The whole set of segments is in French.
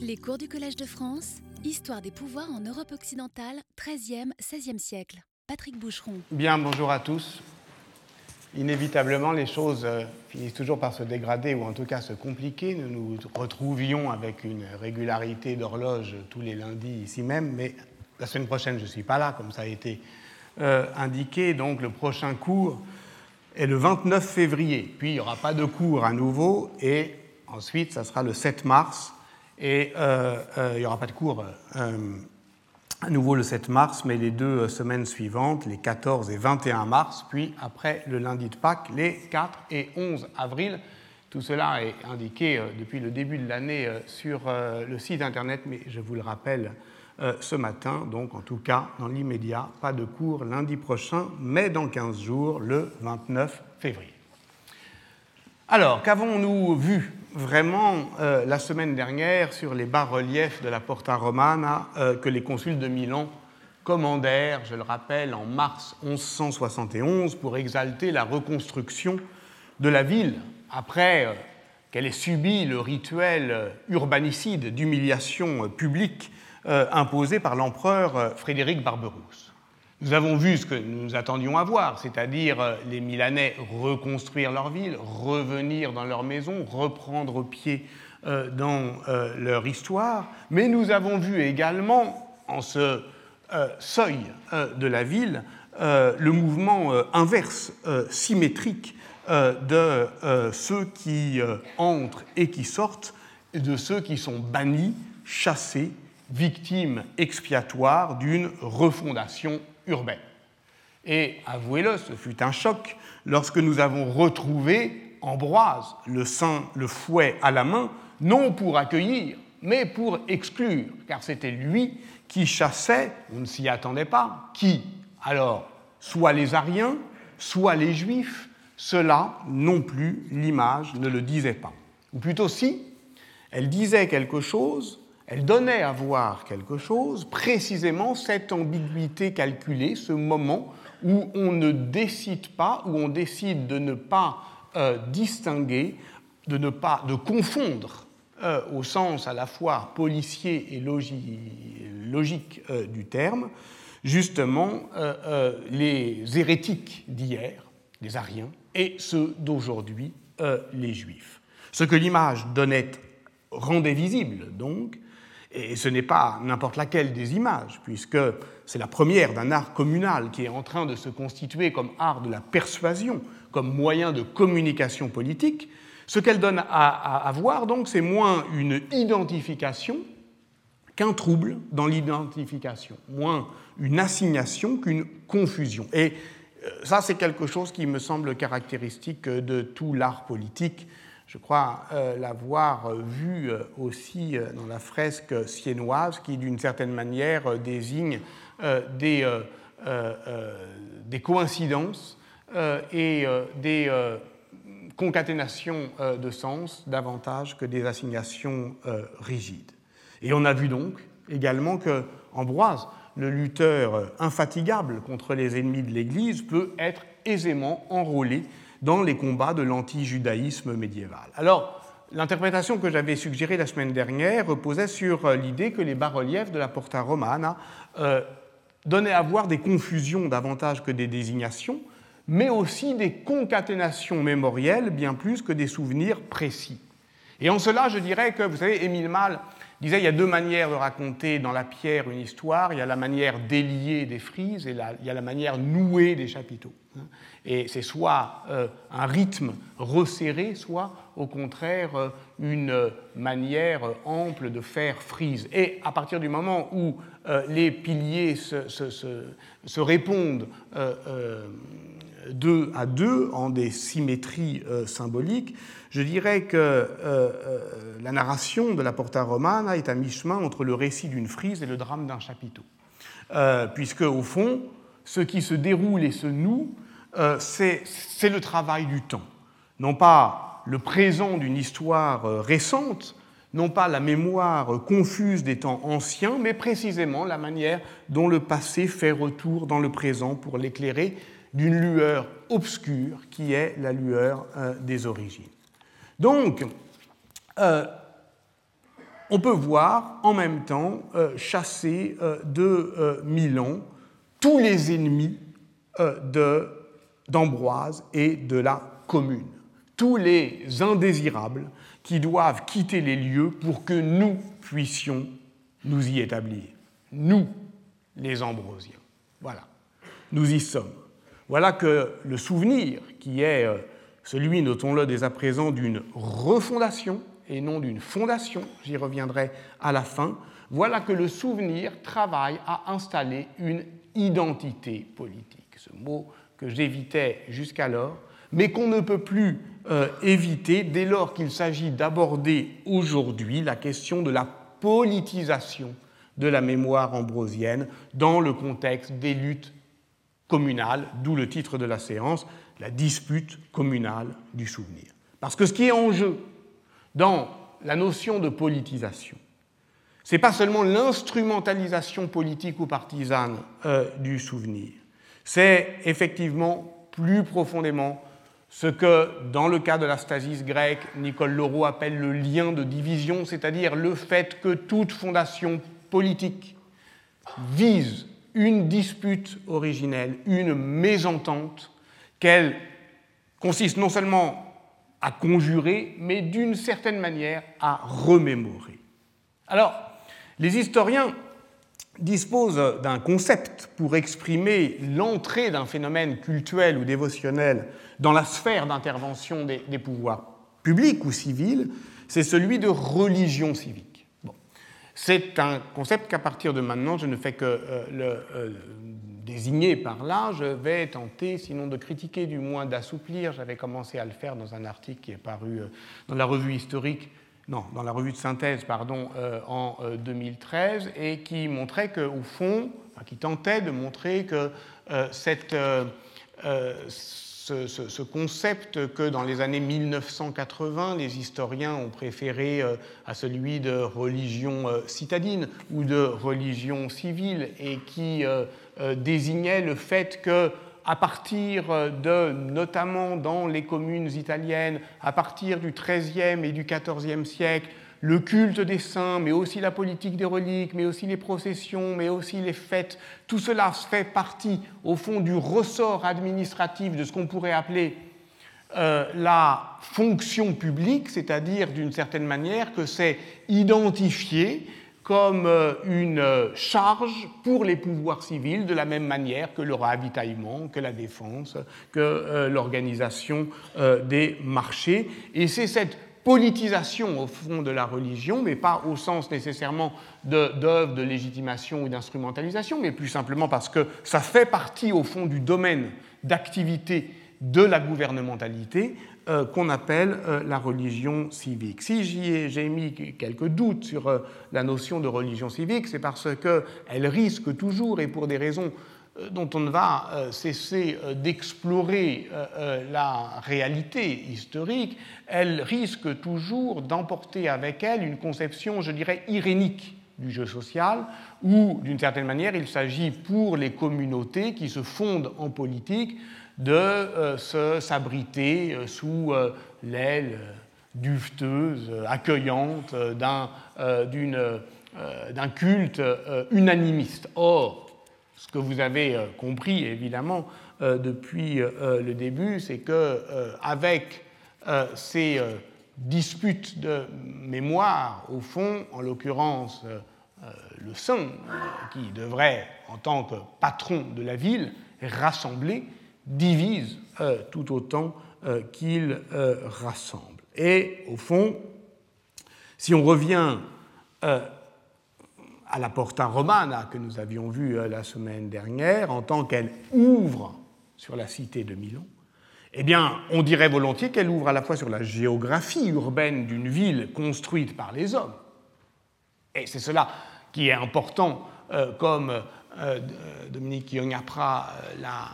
Les cours du Collège de France, Histoire des pouvoirs en Europe occidentale, 13e, 16e siècle. Patrick Boucheron. Bien, bonjour à tous. Inévitablement, les choses euh, finissent toujours par se dégrader ou en tout cas se compliquer. Nous nous retrouvions avec une régularité d'horloge tous les lundis ici même, mais la semaine prochaine, je ne suis pas là, comme ça a été euh, indiqué. Donc le prochain cours est le 29 février. Puis il n'y aura pas de cours à nouveau et ensuite, ça sera le 7 mars. Et euh, il n'y aura pas de cours à nouveau le 7 mars, mais les deux semaines suivantes, les 14 et 21 mars, puis après le lundi de Pâques, les 4 et 11 avril. Tout cela est indiqué euh, depuis le début de l'année euh, sur euh, le site internet, mais je vous le rappelle ce matin. Donc, en tout cas, dans l'immédiat, pas de cours lundi prochain, mais dans 15 jours, le 29 février. Alors, qu'avons-nous vu vraiment euh, la semaine dernière sur les bas-reliefs de la Porta Romana euh, que les consuls de Milan commandèrent, je le rappelle, en mars 1171 pour exalter la reconstruction de la ville après euh, qu'elle ait subi le rituel urbanicide d'humiliation publique imposé par l'empereur Frédéric Barberousse. Nous avons vu ce que nous attendions à voir, c'est-à-dire euh, les Milanais reconstruire leur ville, revenir dans leur maison, reprendre pied euh, dans euh, leur histoire, mais nous avons vu également, en ce seuil de la ville, le mouvement inverse, symétrique de ceux qui entrent et qui sortent, et de ceux qui sont bannis, chassés, victimes expiatoires d'une refondation urbaine. Et avouez-le, ce fut un choc lorsque nous avons retrouvé Ambroise, le saint, le fouet à la main, non pour accueillir, mais pour exclure, car c'était lui qui chassait, on ne s'y attendait pas, qui Alors, soit les Ariens, soit les Juifs, cela non plus, l'image ne le disait pas. Ou plutôt si, elle disait quelque chose, elle donnait à voir quelque chose, précisément cette ambiguïté calculée, ce moment où on ne décide pas, où on décide de ne pas euh, distinguer, de ne pas confondre euh, au sens à la fois policier et logique euh, du terme, justement les hérétiques d'hier, les Ariens, et ceux d'aujourd'hui, les Juifs. Ce que l'image donnait rendait visible, donc, et ce n'est pas n'importe laquelle des images, puisque c'est la première d'un art communal qui est en train de se constituer comme art de la persuasion, comme moyen de communication politique. Ce qu'elle donne à, voir, donc, c'est moins une identification qu'un trouble dans l'identification, moins une assignation qu'une confusion. Et euh, ça, c'est quelque chose qui me semble caractéristique de tout l'art politique je crois euh, l'avoir vu euh, aussi euh, dans la fresque siennoise qui, d'une certaine manière, désigne des, des, coïncidences et des concaténations de sens davantage que des assignations rigides. Et on a vu donc également que Ambroise, le lutteur infatigable contre les ennemis de l'Église, peut être aisément enrôlé dans les combats de l'anti-judaïsme médiéval. Alors, l'interprétation que j'avais suggérée la semaine dernière reposait sur euh, l'idée que les bas-reliefs de la Porta Romana euh, donnaient à voir des confusions davantage que des désignations, mais aussi des concaténations mémorielles bien plus que des souvenirs précis. Et en cela, je dirais que, vous savez, Émile Malle disait il y a deux manières de raconter dans la pierre une histoire. Il y a la manière déliée des frises et il y a la manière nouée des chapiteaux. Et c'est soit euh, un rythme resserré, soit au contraire euh, une manière ample de faire frise. Et à partir du moment où euh, les piliers se, répondent deux à deux en des symétries symboliques, je dirais que la narration de la Porta Romana est à mi-chemin entre le récit d'une frise et le drame d'un chapiteau. puisque, au fond, ce qui se déroule et se noue euh, c'est le travail du temps. Non pas le présent d'une histoire euh, récente, non pas la mémoire confuse des temps anciens, mais précisément la manière dont le passé fait retour dans le présent pour l'éclairer d'une lueur obscure qui est la lueur euh, des origines. Donc, on peut voir en même temps chasser de Milan tous les ennemis d'Ambroise et de la commune, tous les indésirables qui doivent quitter les lieux pour que nous puissions nous y établir. Nous, les Ambrosiens. Voilà, nous y sommes. Voilà que le souvenir, qui est euh, celui, notons-le dès à présent, d'une refondation et non d'une fondation, j'y reviendrai à la fin, voilà que le souvenir travaille à installer une identité politique. Ce mot que j'évitais jusqu'alors, mais qu'on ne peut plus euh, éviter dès lors qu'il s'agit d'aborder aujourd'hui la question de la politisation de la mémoire ambrosienne dans le contexte des luttes communales, d'où le titre de la séance, la dispute communale du souvenir. Parce que ce qui est en jeu dans la notion de politisation, ce n'est pas seulement l'instrumentalisation politique ou partisane euh, du souvenir, c'est effectivement plus profondément ce que, dans le cas de la stasis grecque, Nicole Leroux appelle le lien de division, c'est-à-dire le fait que toute fondation politique vise une dispute originelle, une mésentente, qu'elle consiste non seulement à conjurer, mais d'une certaine manière à remémorer. Alors, les historiens disposent d'un concept pour exprimer l'entrée d'un phénomène cultuel ou dévotionnel dans la sphère d'intervention des, pouvoirs publics ou civils, c'est celui de religion civique. C'est un concept qu'à partir de maintenant, je ne fais que euh, le euh, désigner par là. Je vais tenter, sinon de critiquer, du moins d'assouplir. J'avais commencé à le faire dans un article qui est paru euh, dans la revue historique non, dans la revue de synthèse, pardon, en 2013, et qui montrait qu'au fond, qui tentait de montrer que cette, ce, concept que dans les années 1980, les historiens ont préféré euh, à celui de religion euh, citadine ou de religion civile et qui euh, désignait le fait que à partir de, notamment dans les communes italiennes, à partir du XIIIe et du XIVe siècle, le culte des saints, mais aussi la politique des reliques, mais aussi les processions, mais aussi les fêtes, tout cela fait partie, au fond, du ressort administratif de ce qu'on pourrait appeler euh, la fonction publique, c'est-à-dire d'une certaine manière que c'est identifié comme euh, une charge pour les pouvoirs civils, de la même manière que le ravitaillement, que la défense, que euh, l'organisation des marchés. Et c'est cette politisation au fond de la religion, mais pas au sens nécessairement d'œuvre de, légitimation ou d'instrumentalisation, mais plus simplement parce que ça fait partie au fond du domaine d'activité de la gouvernementalité euh, qu'on appelle euh, la religion civique. Si j'ai mis quelques doutes sur euh, la notion de religion civique, c'est parce qu'elle risque toujours, et pour des raisons dont on ne va euh, cesser euh, d'explorer la réalité historique, elle risque toujours d'emporter avec elle une conception, je dirais, irénique du jeu social, où, d'une certaine manière, il s'agit pour les communautés qui se fondent en politique de se s'abriter sous l'aile dufteuse, accueillante d'un culte unanimiste. Or, ce que vous avez euh, compris, évidemment, euh, depuis euh, le début, c'est que avec ces disputes de mémoire, au fond, en l'occurrence, le saint, qui devrait, en tant que patron de la ville, rassembler, divise tout autant qu'il rassemble. Et au fond, si on revient à la Porta Romana que nous avions vue euh, la semaine dernière, en tant qu'elle ouvre sur la cité de Milan, eh bien, on dirait volontiers qu'elle ouvre à la fois sur la géographie urbaine d'une ville construite par les hommes. Et c'est cela qui est important, euh, comme euh, Dominique Yognapra l'a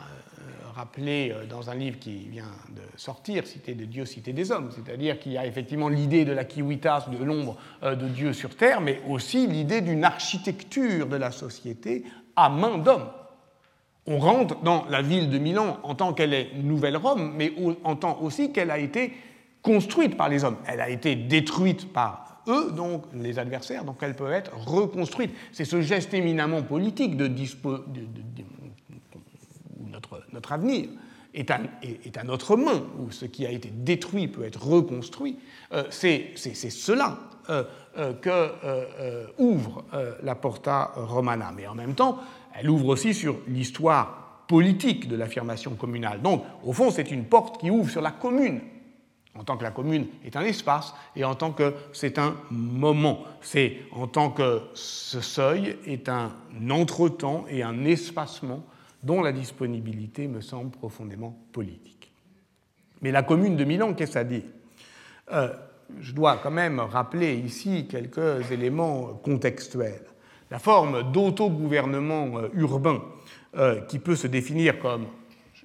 rappelé euh, dans un livre qui vient de sortir, Cité de Dieu, Cité des hommes, c'est-à-dire qu'il y a effectivement l'idée de la kiwitas, de l'ombre euh, de Dieu sur terre, mais aussi l'idée d'une architecture de la société à main d'homme. On rentre dans la ville de Milan en tant qu'elle est Nouvelle Rome, mais en tant aussi qu'elle a été construite par les hommes. Elle a été détruite par eux, donc les adversaires, donc elle peut être reconstruite. C'est ce geste éminemment politique de, dispo, notre, notre avenir est à, notre main, où ce qui a été détruit peut être reconstruit. Euh, c'est cela euh, euh, que ouvre la Porta Romana. Mais en même temps, elle ouvre aussi sur l'histoire politique de l'affirmation communale. Donc, au fond, c'est une porte qui ouvre sur la commune, en tant que la commune est un espace et en tant que c'est un moment. C'est en tant que ce seuil est un entretemps et un espacement dont la disponibilité me semble profondément politique. Mais la commune de Milan, qu'est-ce à dire euh, Je dois quand même rappeler ici quelques éléments contextuels. La forme d'autogouvernement euh, urbain euh, qui peut se définir comme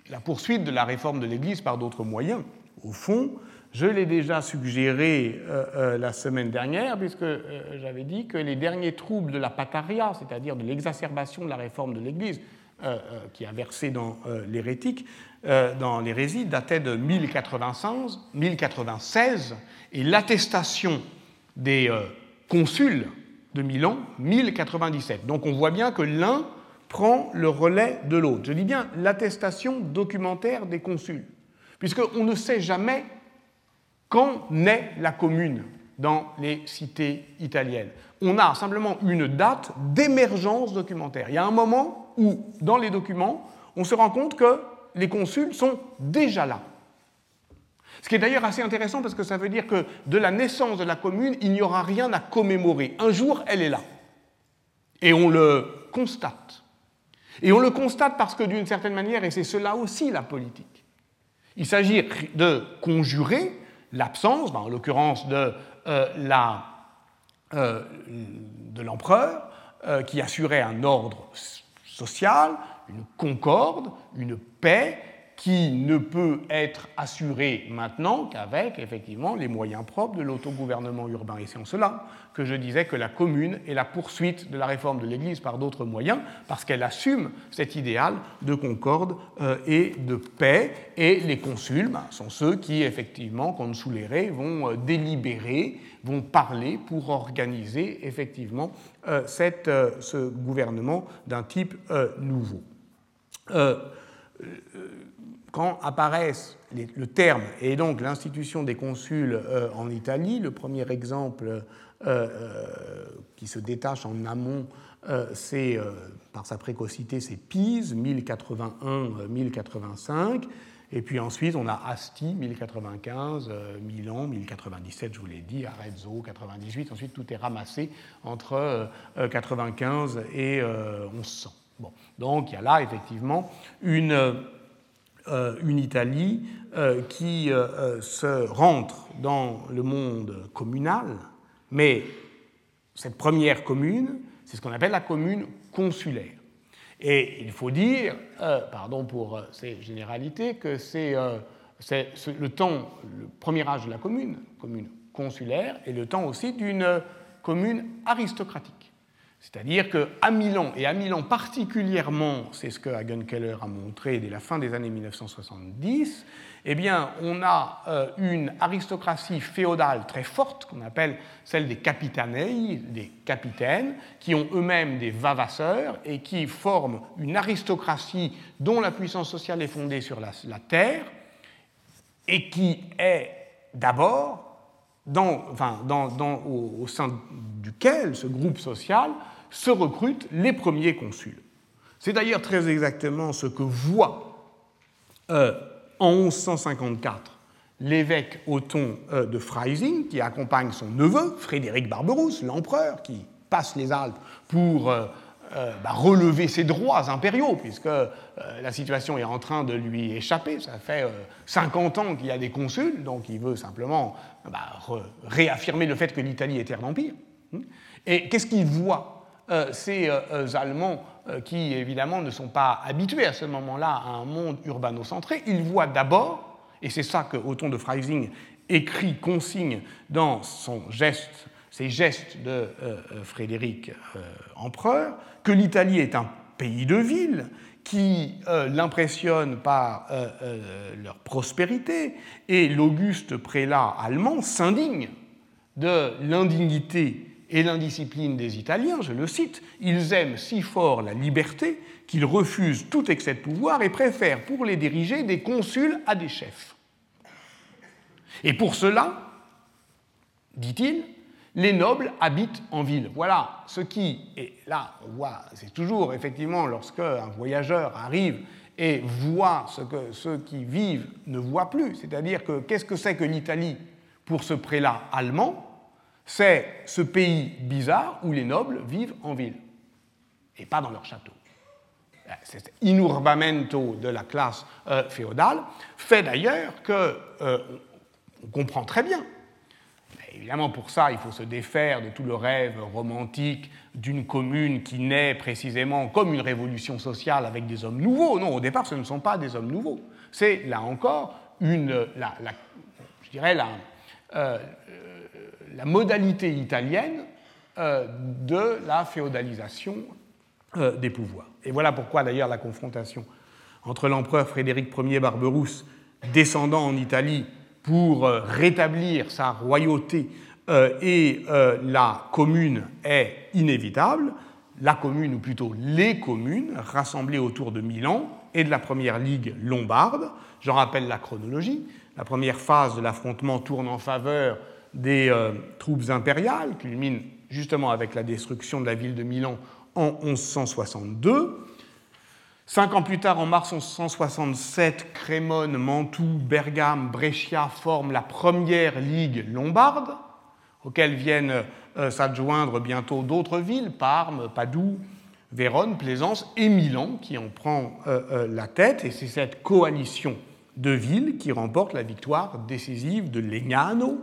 la poursuite de la réforme de l'Église par d'autres moyens, au fond, je l'ai déjà suggéré la semaine dernière, puisque j'avais dit que les derniers troubles de la pataria, c'est-à-dire de l'exacerbation de la réforme de l'Église, qui a versé dans euh, l'hérétique, dans l'hérésie, datait de 1095, 1096, et l'attestation des consuls de Milan, 1097. Donc on voit bien que l'un prend le relais de l'autre. Je dis bien l'attestation documentaire des consuls, puisqu'on ne sait jamais quand naît la commune dans les cités italiennes. On a simplement une date d'émergence documentaire. Il y a un moment où, dans les documents, on se rend compte que les consuls sont déjà là. Ce qui est d'ailleurs assez intéressant parce que ça veut dire que de la naissance de la commune, il n'y aura rien à commémorer. Un jour, elle est là. Et on le constate. Et on le constate parce que d'une certaine manière, et c'est cela aussi la politique, il s'agit de conjurer l'absence, ben, en l'occurrence de euh, euh, l'empereur, euh, qui assurait un ordre sociale, une concorde, une paix qui ne peut être assurée maintenant qu'avec effectivement les moyens propres de l'autogouvernement urbain. Et c'est en cela que je disais que la commune est la poursuite de la réforme de l'Église par d'autres moyens, parce qu'elle assume cet idéal de concorde euh, et de paix. Et les consuls sont ceux qui, effectivement, consulérés, vont euh, délibérer, vont parler pour organiser effectivement euh, cette, ce gouvernement d'un type nouveau quand apparaissent le terme et donc l'institution des consuls euh, en Italie, le premier exemple euh, euh, qui se détache en amont, c'est par sa précocité, c'est Pise, 1081-1085. Et puis ensuite, on a Asti, 1095, Milan, 1097, je vous l'ai dit, Arezzo, 98. Ensuite, tout est ramassé entre 95 et 1100. Bon. Donc, il y a là, effectivement, une une Italie euh, qui euh, se rentre dans le monde communal, mais cette première commune, c'est ce qu'on appelle la commune consulaire. Et il faut dire, pardon pour ces généralités, que c'est le temps, le premier âge de la commune, commune consulaire, et le temps aussi d'une commune aristocratique. C'est-à-dire qu'à Milan, et à Milan particulièrement, c'est ce que Hagenkeller a montré dès la fin des années 1970, eh on a euh, une aristocratie féodale très forte, qu'on appelle celle des capitanei, des capitaines, qui ont eux-mêmes des vavasseurs et qui forment une aristocratie dont la puissance sociale est fondée sur la, terre et qui est d'abord enfin, au, au, sein duquel ce groupe social se recrutent les premiers consuls. C'est d'ailleurs très exactement ce que voit euh, en 1154 l'évêque Othon euh, de Freising, qui accompagne son neveu, Frédéric Barberousse, l'empereur, qui passe les Alpes pour euh, bah, relever ses droits impériaux, puisque la situation est en train de lui échapper. Ça fait 50 ans qu'il y a des consuls, donc il veut simplement bah, réaffirmer le fait que l'Italie est terre d'empire. Et qu'est-ce qu'il voit euh, ces euh, euh, Allemands qui, évidemment, ne sont pas habitués à ce moment-là à un monde urbano-centré, ils voient d'abord, et c'est ça que Othon de Freising écrit, consigne dans son geste, ses gestes de Frédéric empereur, que l'Italie est un pays de ville qui l'impressionne par leur prospérité, et l'auguste prélat allemand s'indigne de l'indignité et l'indiscipline des Italiens, je le cite, ils aiment si fort la liberté qu'ils refusent tout excès de pouvoir et préfèrent pour les diriger des consuls à des chefs. Et pour cela, dit-il, les nobles habitent en ville. Voilà ce qui, et là on voit, c'est toujours effectivement lorsque un voyageur arrive et voit ce que ceux qui vivent ne voient plus, c'est-à-dire que qu'est-ce que c'est que l'Italie pour ce prélat allemand? C'est ce pays bizarre où les nobles vivent en ville et pas dans leur château. Cet inurbamento de la classe euh, féodale fait d'ailleurs que euh, on comprend très bien Évidemment, pour ça, il faut se défaire de tout le rêve romantique d'une commune qui naît précisément comme une révolution sociale avec des hommes nouveaux. Non, au départ, ce ne sont pas des hommes nouveaux. C'est, là encore, une, la, je dirais la, euh, modalité italienne euh, de la féodalisation euh, des pouvoirs. Et voilà pourquoi, d'ailleurs, la confrontation entre l'empereur Frédéric Ier Barberousse, descendant en Italie pour euh, rétablir sa royauté euh, et euh, la commune est inévitable. La commune, ou plutôt les communes, rassemblées autour de Milan et de la première ligue lombarde. J'en rappelle la chronologie. La première phase de l'affrontement tourne en faveur des troupes impériales, culmine justement avec la destruction de la ville de Milan en 1162. Cinq ans plus tard, en mars 1167, Crémone, Mantoue, Bergame, Brescia forment la première ligue lombarde, auxquelles viennent euh, s'adjoindre bientôt d'autres villes, Parme, Padoue, Vérone, Plaisance et Milan, qui en prend euh, euh, la tête. Et c'est cette coalition de villes qui remporte la victoire décisive de Legnano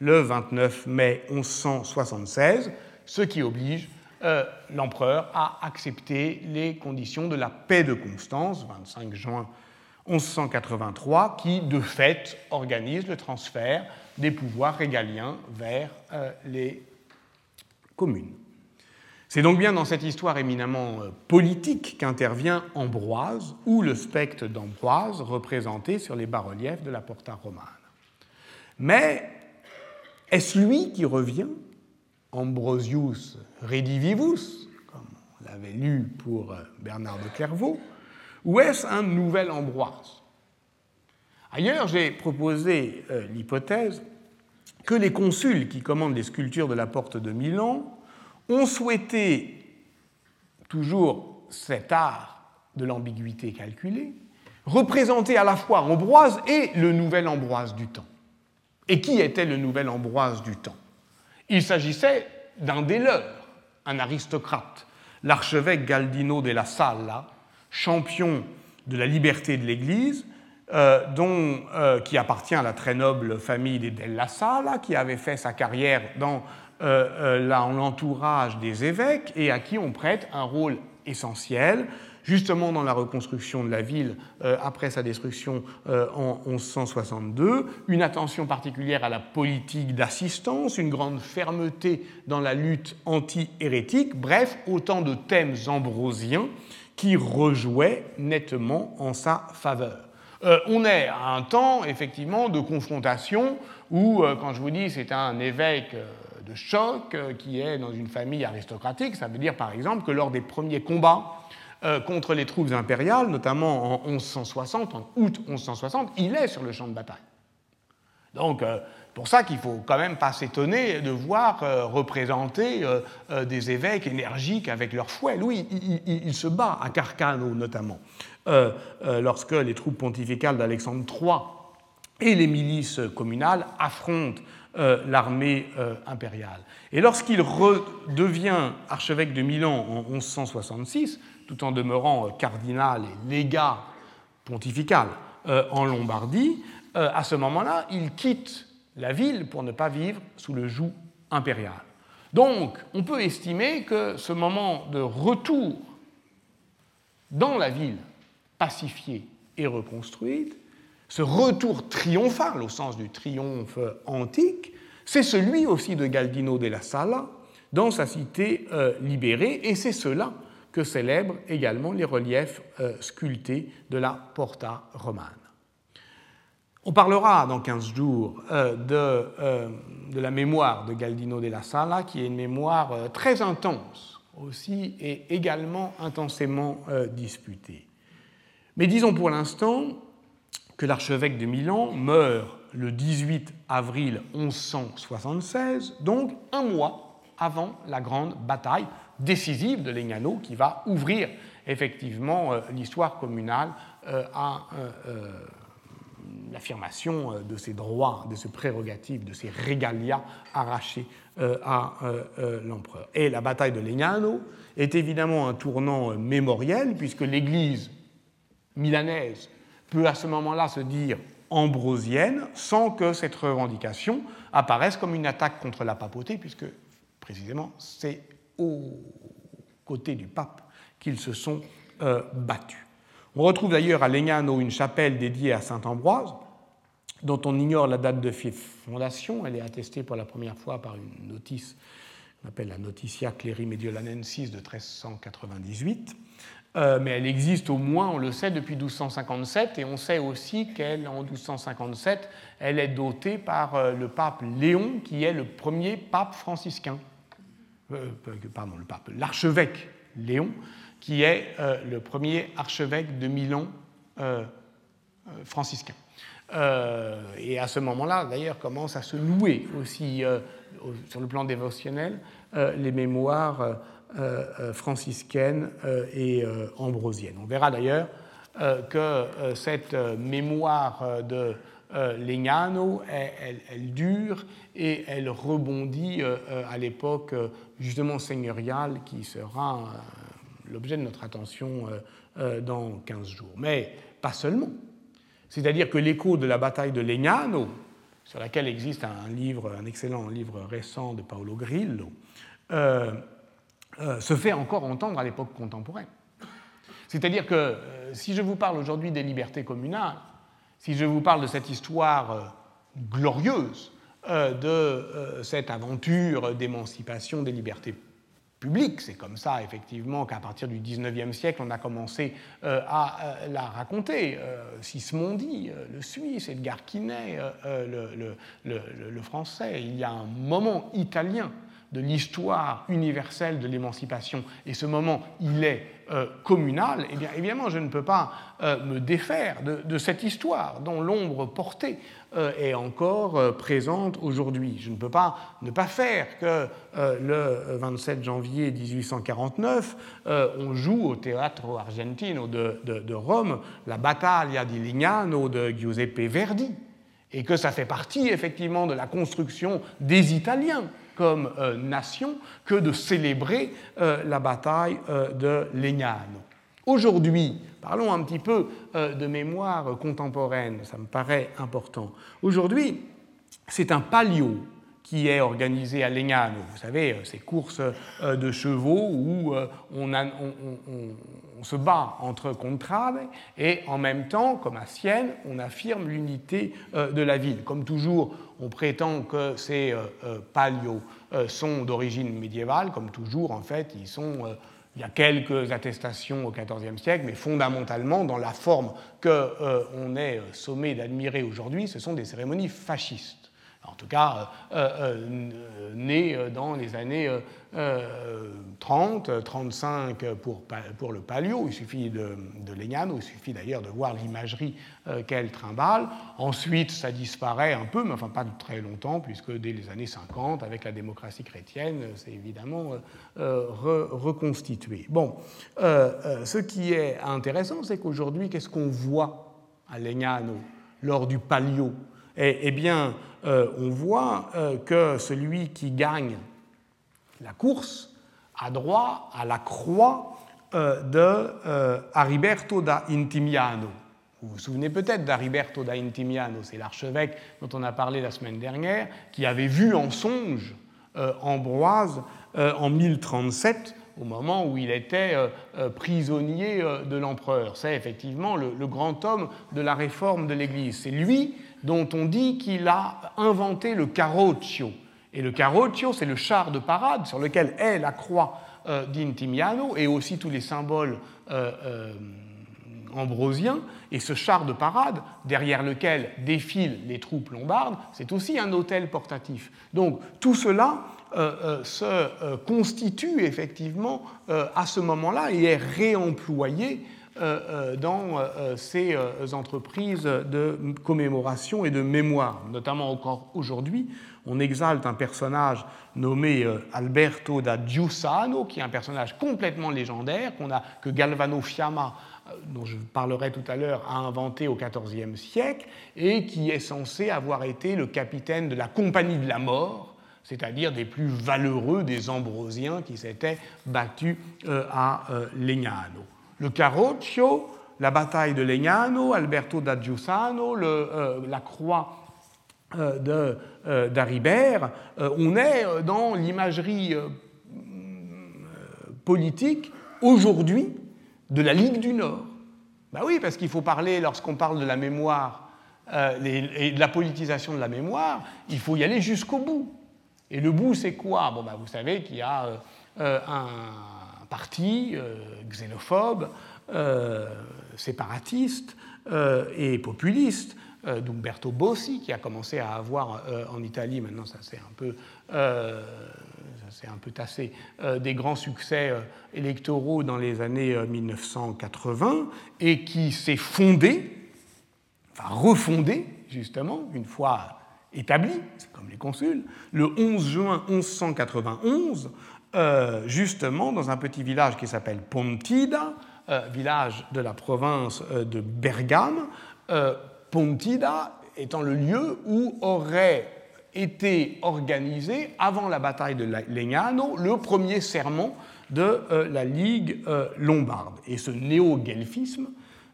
le 29 mai 1176, ce qui oblige euh, l'empereur a accepté les conditions de la paix de Constance, 25 juin 1183, qui de fait organise le transfert des pouvoirs régaliens vers euh, les communes. C'est donc bien dans cette histoire éminemment euh, politique qu'intervient Ambroise, ou le spectre d'Ambroise représenté sur les bas-reliefs de la Porta romane. Mais est-ce lui qui revient? Ambrosius Redivivus, comme on l'avait lu pour euh, Bernard de Clairvaux, ou est-ce un nouvel Ambroise? Ailleurs, j'ai proposé euh, l'hypothèse que les consuls qui commandent les sculptures de la porte de Milan ont souhaité toujours cet art de l'ambiguïté calculée, représenter à la fois Ambroise et le nouvel Ambroise du temps. Et qui était le nouvel Ambroise du temps? Il s'agissait d'un des leurs, un aristocrate, l'archevêque Galdino della Salla, champion de la liberté de l'Église, euh, dont, euh, qui appartient à la très noble famille des Della Sala, qui avait fait sa carrière dans euh, l'entourage des évêques et à qui on prête un rôle essentiel justement dans la reconstruction de la ville euh, après sa destruction euh, en 1162, une attention particulière à la politique d'assistance, une grande fermeté dans la lutte anti-hérétique, bref, autant de thèmes ambrosiens qui rejouaient nettement en sa faveur. Euh, on est à un temps, effectivement, de confrontation où, quand je vous dis c'est un évêque de choc qui est dans une famille aristocratique, ça veut dire par exemple que lors des premiers combats contre les troupes impériales, notamment en 1160, en août 1160, il est sur le champ de bataille. Donc, euh, pour ça qu'il ne faut quand même pas s'étonner de voir euh, représenter des évêques énergiques avec leur fouet. Lui, il, se bat à Carcano notamment, lorsque les troupes pontificales d'Alexandre III et les milices communales affrontent l'armée impériale. Et lorsqu'il redevient archevêque de Milan en 1166, tout en demeurant euh, cardinal et légat pontifical euh, en Lombardie, euh, à ce moment-là, il quitte la ville pour ne pas vivre sous le joug impérial. Donc, on peut estimer que ce moment de retour dans la ville pacifiée et reconstruite, ce retour triomphal au sens du triomphe antique, c'est celui aussi de Galdino della Sala dans sa cité libérée, et c'est cela que célèbrent également les reliefs euh, sculptés de la Porta romane. On parlera dans 15 jours de, de, la mémoire de Galdino della Sala, qui est une mémoire très intense aussi et également intensément disputée. Mais disons pour l'instant que l'archevêque de Milan meurt le 18 avril 1176, donc un mois avant la grande bataille décisive de Legnano qui va ouvrir effectivement euh, l'histoire communale euh, à euh, l'affirmation de ses droits, de ses prérogatives, de ses régalia arrachés à l'empereur. Et la bataille de Legnano est évidemment un tournant mémoriel puisque l'Église milanaise peut à ce moment-là se dire ambrosienne sans que cette revendication apparaisse comme une attaque contre la papauté, puisque précisément c'est au côté du pape qu'ils se sont euh, battus. On retrouve d'ailleurs à Legnano une chapelle dédiée à saint Ambroise, dont on ignore la date de fondation. Elle est attestée pour la première fois par une notice qu'on appelle la Noticia Cleri Mediolanensis de 1398. Euh, mais elle existe au moins, on le sait, depuis 1257, et on sait aussi qu'elle, en 1257, elle est dotée par euh, le pape Léon, qui est le premier pape franciscain. Euh, pardon, le pape, l'archevêque Léon, qui est le premier archevêque de Milan franciscain. et à ce moment-là, d'ailleurs, commencent à se nouer aussi, sur le plan dévotionnel, les mémoires euh, euh, franciscaine euh, et ambrosienne. On verra d'ailleurs que cette mémoire de Legnano, elle, dure et elle rebondit à l'époque justement seigneuriale qui sera l'objet de notre attention dans 15 jours. Mais pas seulement. C'est-à-dire que l'écho de la bataille de Legnano, sur laquelle existe un excellent livre récent de Paolo Grillo, euh, se fait encore entendre à l'époque contemporaine. C'est-à-dire que euh, si je vous parle aujourd'hui des libertés communales, si je vous parle de cette histoire euh, glorieuse de cette aventure d'émancipation des libertés publiques, c'est comme ça effectivement qu'à partir du XIXe siècle on a commencé à la raconter. Sismondi, le Suisse, Edgar Quinet, le, le, Français, il y a un moment italien de l'histoire universelle de l'émancipation, et ce moment, il est euh, communal, eh bien évidemment, je ne peux pas euh, me défaire de, cette histoire dont l'ombre portée euh, est encore présente aujourd'hui. Je ne peux pas ne pas faire que le 27 janvier 1849, on joue au Teatro Argentino de, de Rome la Battaglia di Lignano de Giuseppe Verdi, et que ça fait partie effectivement de la construction des Italiens comme euh, nation que de célébrer euh, la bataille euh, de Legnano. Aujourd'hui, parlons un petit peu de mémoire contemporaine, ça me paraît important. Aujourd'hui, c'est un palio qui est organisé à Legnano. Vous savez, ces courses de chevaux où on, on, se bat entre contrades et en même temps, comme à Sienne, on affirme l'unité de la ville. Comme toujours, on prétend que ces euh, euh, palios euh, sont d'origine médiévale, comme toujours, en fait, ils sont il y a quelques attestations au XIVe siècle, mais fondamentalement, dans la forme qu'on est sommé d'admirer aujourd'hui, ce sont des cérémonies fascistes. En tout cas, nées dans les années 30, 35 pour, pour le palio, il suffit de, de Legnano, il suffit d'ailleurs de voir l'imagerie euh, qu'elle trimballe. Ensuite, ça disparaît un peu, mais enfin pas très longtemps, puisque dès les années 50, avec la démocratie chrétienne, c'est évidemment euh, reconstitué. Bon, euh, ce qui est intéressant, c'est qu'aujourd'hui, qu'est-ce qu'on voit à Legnano lors du palio? Eh, eh bien, on voit que celui qui gagne la course a droit à la croix euh, de euh, Ariberto da Intimiano. Vous vous souvenez peut-être d'Ariberto da Intimiano, c'est l'archevêque dont on a parlé la semaine dernière, qui avait vu en songe euh, Ambroise en 1037 au moment où il était prisonnier de l'empereur. C'est effectivement le, grand homme de la réforme de l'Église. C'est lui dont on dit qu'il a inventé le carroccio, et le carroccio, c'est le char de parade sur lequel est la croix euh, d'Intimiano et aussi tous les symboles euh, euh, ambrosien, et ce char de parade, derrière lequel défilent les troupes lombardes, c'est aussi un hôtel portatif. Donc tout cela se constitue effectivement à ce moment-là et est réemployé dans ces entreprises de commémoration et de mémoire, notamment encore aujourd'hui on exalte un personnage nommé euh, Alberto da Giussano, qui est un personnage complètement légendaire, que Galvano Fiamma, euh, dont je parlerai tout à l'heure, a inventé au XIVe siècle, et qui est censé avoir été le capitaine de la Compagnie de la Mort, c'est-à-dire des plus valeureux des Ambrosiens qui s'étaient battus euh, à Legnano. Le Carroccio, la bataille de Legnano, Alberto da Giussano, la croix euh, d'Aribert, euh, on est euh, dans l'imagerie politique aujourd'hui de la Ligue du Nord. Ben oui, parce qu'il faut parler, lorsqu'on parle de la mémoire et de la politisation de la mémoire, il faut y aller jusqu'au bout. Et le bout, c'est quoi? Bon, ben, Vous savez qu'il y a un parti xénophobe, séparatiste et populiste euh, d'Umberto Bossi, qui a commencé à avoir euh, en Italie, maintenant ça s'est un peu, euh, un peu tassé, des grands succès électoraux dans les années 1980, et qui s'est fondé, enfin refondé, justement, une fois établi, c'est comme les consuls, le 11 juin 1191, justement dans un petit village qui s'appelle Pontida, village de la province de Bergame, Pontida étant le lieu où aurait été organisé, avant la bataille de Legnano, le premier serment de euh, la Ligue euh, lombarde. Et ce néo-guelfisme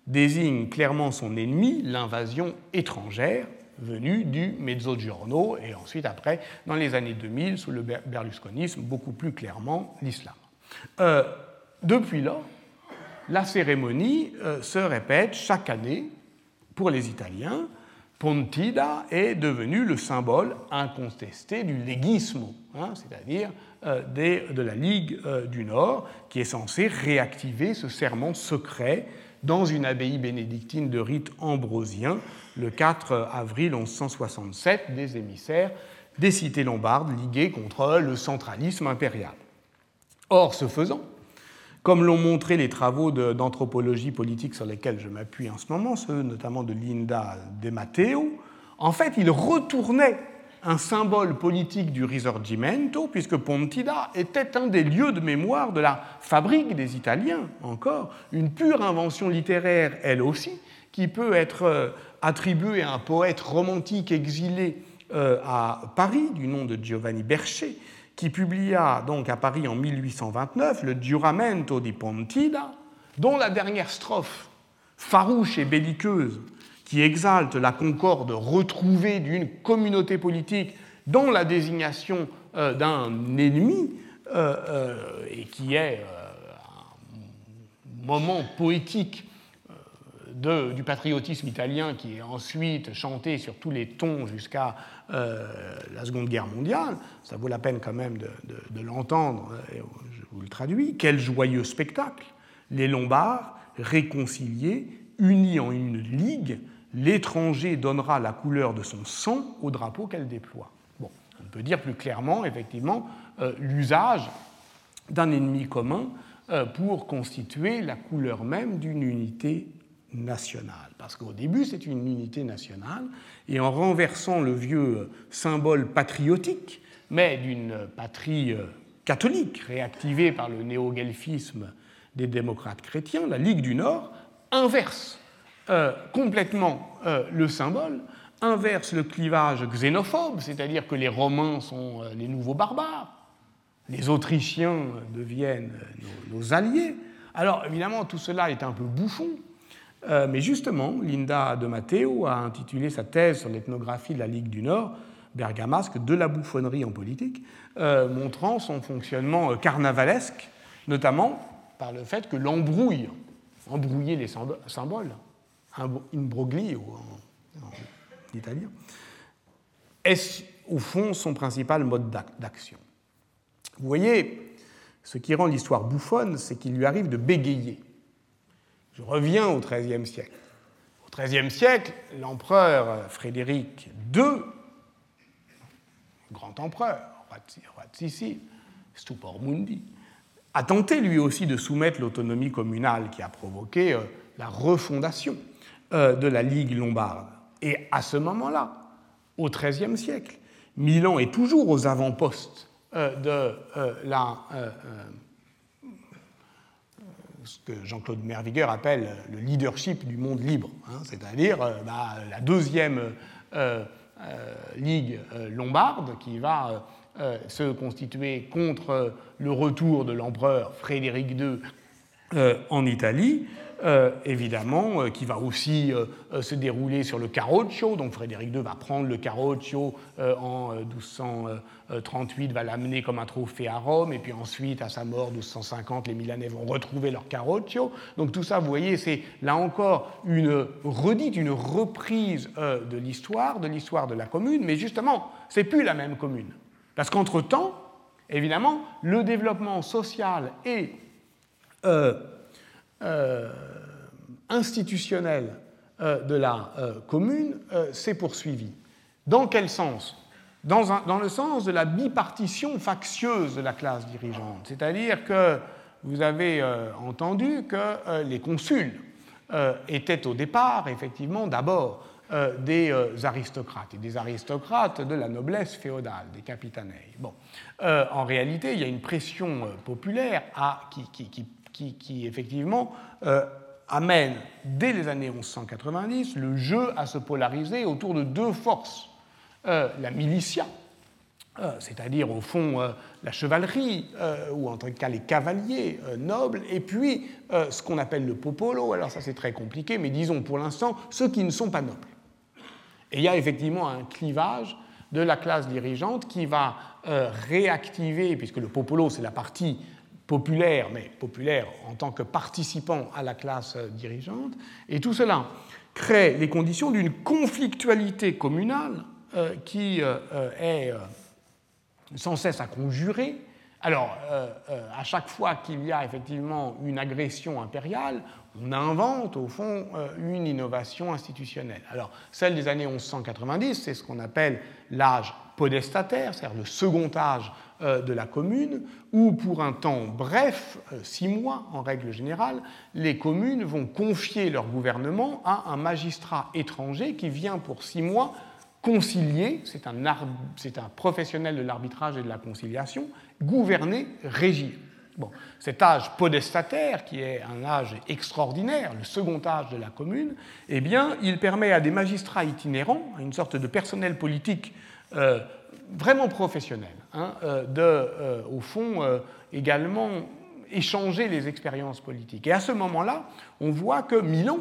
désigne clairement son ennemi, l'invasion étrangère venue du Mezzogiorno et ensuite après, dans les années 2000, sous le berlusconisme, beaucoup plus clairement l'islam. Euh, depuis là, la cérémonie se répète chaque année pour les Italiens, Pontida est devenu le symbole incontesté du legismo, hein, c'est-à-dire euh, de la Ligue euh, du Nord, qui est censé réactiver ce serment secret dans une abbaye bénédictine de rite ambrosien le 4 avril 1167 des émissaires des cités lombardes liguées contre le centralisme impérial. Or, ce faisant, comme l'ont montré les travaux d'anthropologie politique sur lesquels je m'appuie en ce moment, ceux notamment de Linda De Matteo, en fait, il retournait un symbole politique du Risorgimento, puisque Pontida était un des lieux de mémoire de la fabrique des Italiens, encore, une pure invention littéraire, elle aussi, qui peut être euh, attribuée à un poète romantique exilé euh, à Paris, du nom de Giovanni Berchet, qui publia donc à Paris en 1829 le Giuramento di Pontida, dont la dernière strophe, farouche et belliqueuse, qui exalte la concorde retrouvée d'une communauté politique dont la désignation euh, d'un ennemi, euh, euh, et qui est un moment poétique du patriotisme italien qui est ensuite chanté sur tous les tons jusqu'à la Seconde Guerre mondiale, ça vaut la peine quand même de, l'entendre, je vous le traduis, quel joyeux spectacle! Les Lombards, réconciliés, unis en une ligue, l'étranger donnera la couleur de son sang au drapeau qu'elle déploie. On peut dire plus clairement, effectivement, euh, l'usage d'un ennemi commun euh, pour constituer la couleur même d'une unité nationale. Parce qu'au début, c'est une unité nationale, et en renversant le vieux symbole patriotique, mais d'une patrie euh, catholique réactivée par le néo-guelfisme des démocrates chrétiens, la Ligue du Nord inverse euh, complètement euh, le symbole, inverse le clivage xénophobe, c'est-à-dire que les Romains sont les nouveaux barbares, les Autrichiens deviennent nos alliés. Alors évidemment, tout cela est un peu bouffon, euh, mais justement, Linda de Matteo a intitulé sa thèse sur l'ethnographie de la Ligue du Nord, bergamasque, de la bouffonnerie en politique, euh, montrant son fonctionnement euh, carnavalesque, notamment par le fait que l'embrouille, embrouiller les symboles, imbroglio en, en italien, est au fond son principal mode d'action? Vous voyez, ce qui rend l'histoire bouffonne, c'est qu'il lui arrive de bégayer Je reviens au XIIIe siècle. Au XIIIe siècle, l'empereur Frédéric II, grand empereur, roi de Sicile, Stupor Mundi, a tenté lui aussi de soumettre l'autonomie communale qui a provoqué euh, la refondation euh, de la Ligue lombarde. Et à ce moment-là, au XIIIe siècle, Milan est toujours aux avant-postes euh, de la, ce que Jean-Claude Mervigueur appelle le leadership du monde libre, hein, c'est-à-dire bah, la deuxième ligue lombarde qui va euh, se constituer contre le retour de l'empereur Frédéric II euh, en Italie, euh, évidemment, qui va aussi se dérouler sur le Carroccio. Donc Frédéric II va prendre le Carroccio en 1238, va l'amener comme un trophée à Rome, et puis ensuite, à sa mort, 1250, les Milanais vont retrouver leur Carroccio. Donc tout ça, vous voyez, c'est là encore une redite, une reprise de l'histoire, de l'histoire de la commune, mais justement, c'est plus la même commune. Parce qu'entre-temps, évidemment, le développement social et euh, euh, institutionnel euh, de la commune s'est poursuivi. Dans quel sens? Dans, le sens de la bipartition factieuse de la classe dirigeante. C'est-à-dire que vous avez entendu que les consuls étaient au départ, effectivement, d'abord euh, des euh, aristocrates, et des aristocrates de la noblesse féodale, des capitanei. Bon. Euh, en réalité, il y a une pression populaire à, qui, qui, effectivement amène, dès les années 1190, le jeu à se polariser autour de deux forces. la militia, c'est-à-dire au fond la chevalerie, ou en tout cas les cavaliers nobles, et puis ce qu'on appelle le popolo, alors ça c'est très compliqué, mais disons pour l'instant ceux qui ne sont pas nobles. Et il y a effectivement un clivage de la classe dirigeante qui va euh, réactiver, puisque le popolo c'est la partie populaire, mais populaire en tant que participant à la classe euh, dirigeante, et tout cela crée les conditions d'une conflictualité communale euh, qui est sans cesse à conjurer. Alors, à chaque fois qu'il y a effectivement une agression impériale, on invente au fond euh, une innovation institutionnelle. Alors, celle des années 1190, c'est ce qu'on appelle l'âge podestataire, c'est-à-dire le second âge euh, de la commune, où pour un temps bref, euh, six mois en règle générale, les communes vont confier leur gouvernement à un magistrat étranger qui vient pour six mois concilier, c'est un, un professionnel de l'arbitrage et de la conciliation, gouverner, régir. Bon, cet âge podestataire, qui est un âge extraordinaire, le second âge de la commune, eh bien, il permet à des magistrats itinérants, à une sorte de personnel politique euh, vraiment professionnel, hein, euh, de, euh, au fond, également échanger les expériences politiques. Et à ce moment-là, on voit que Milan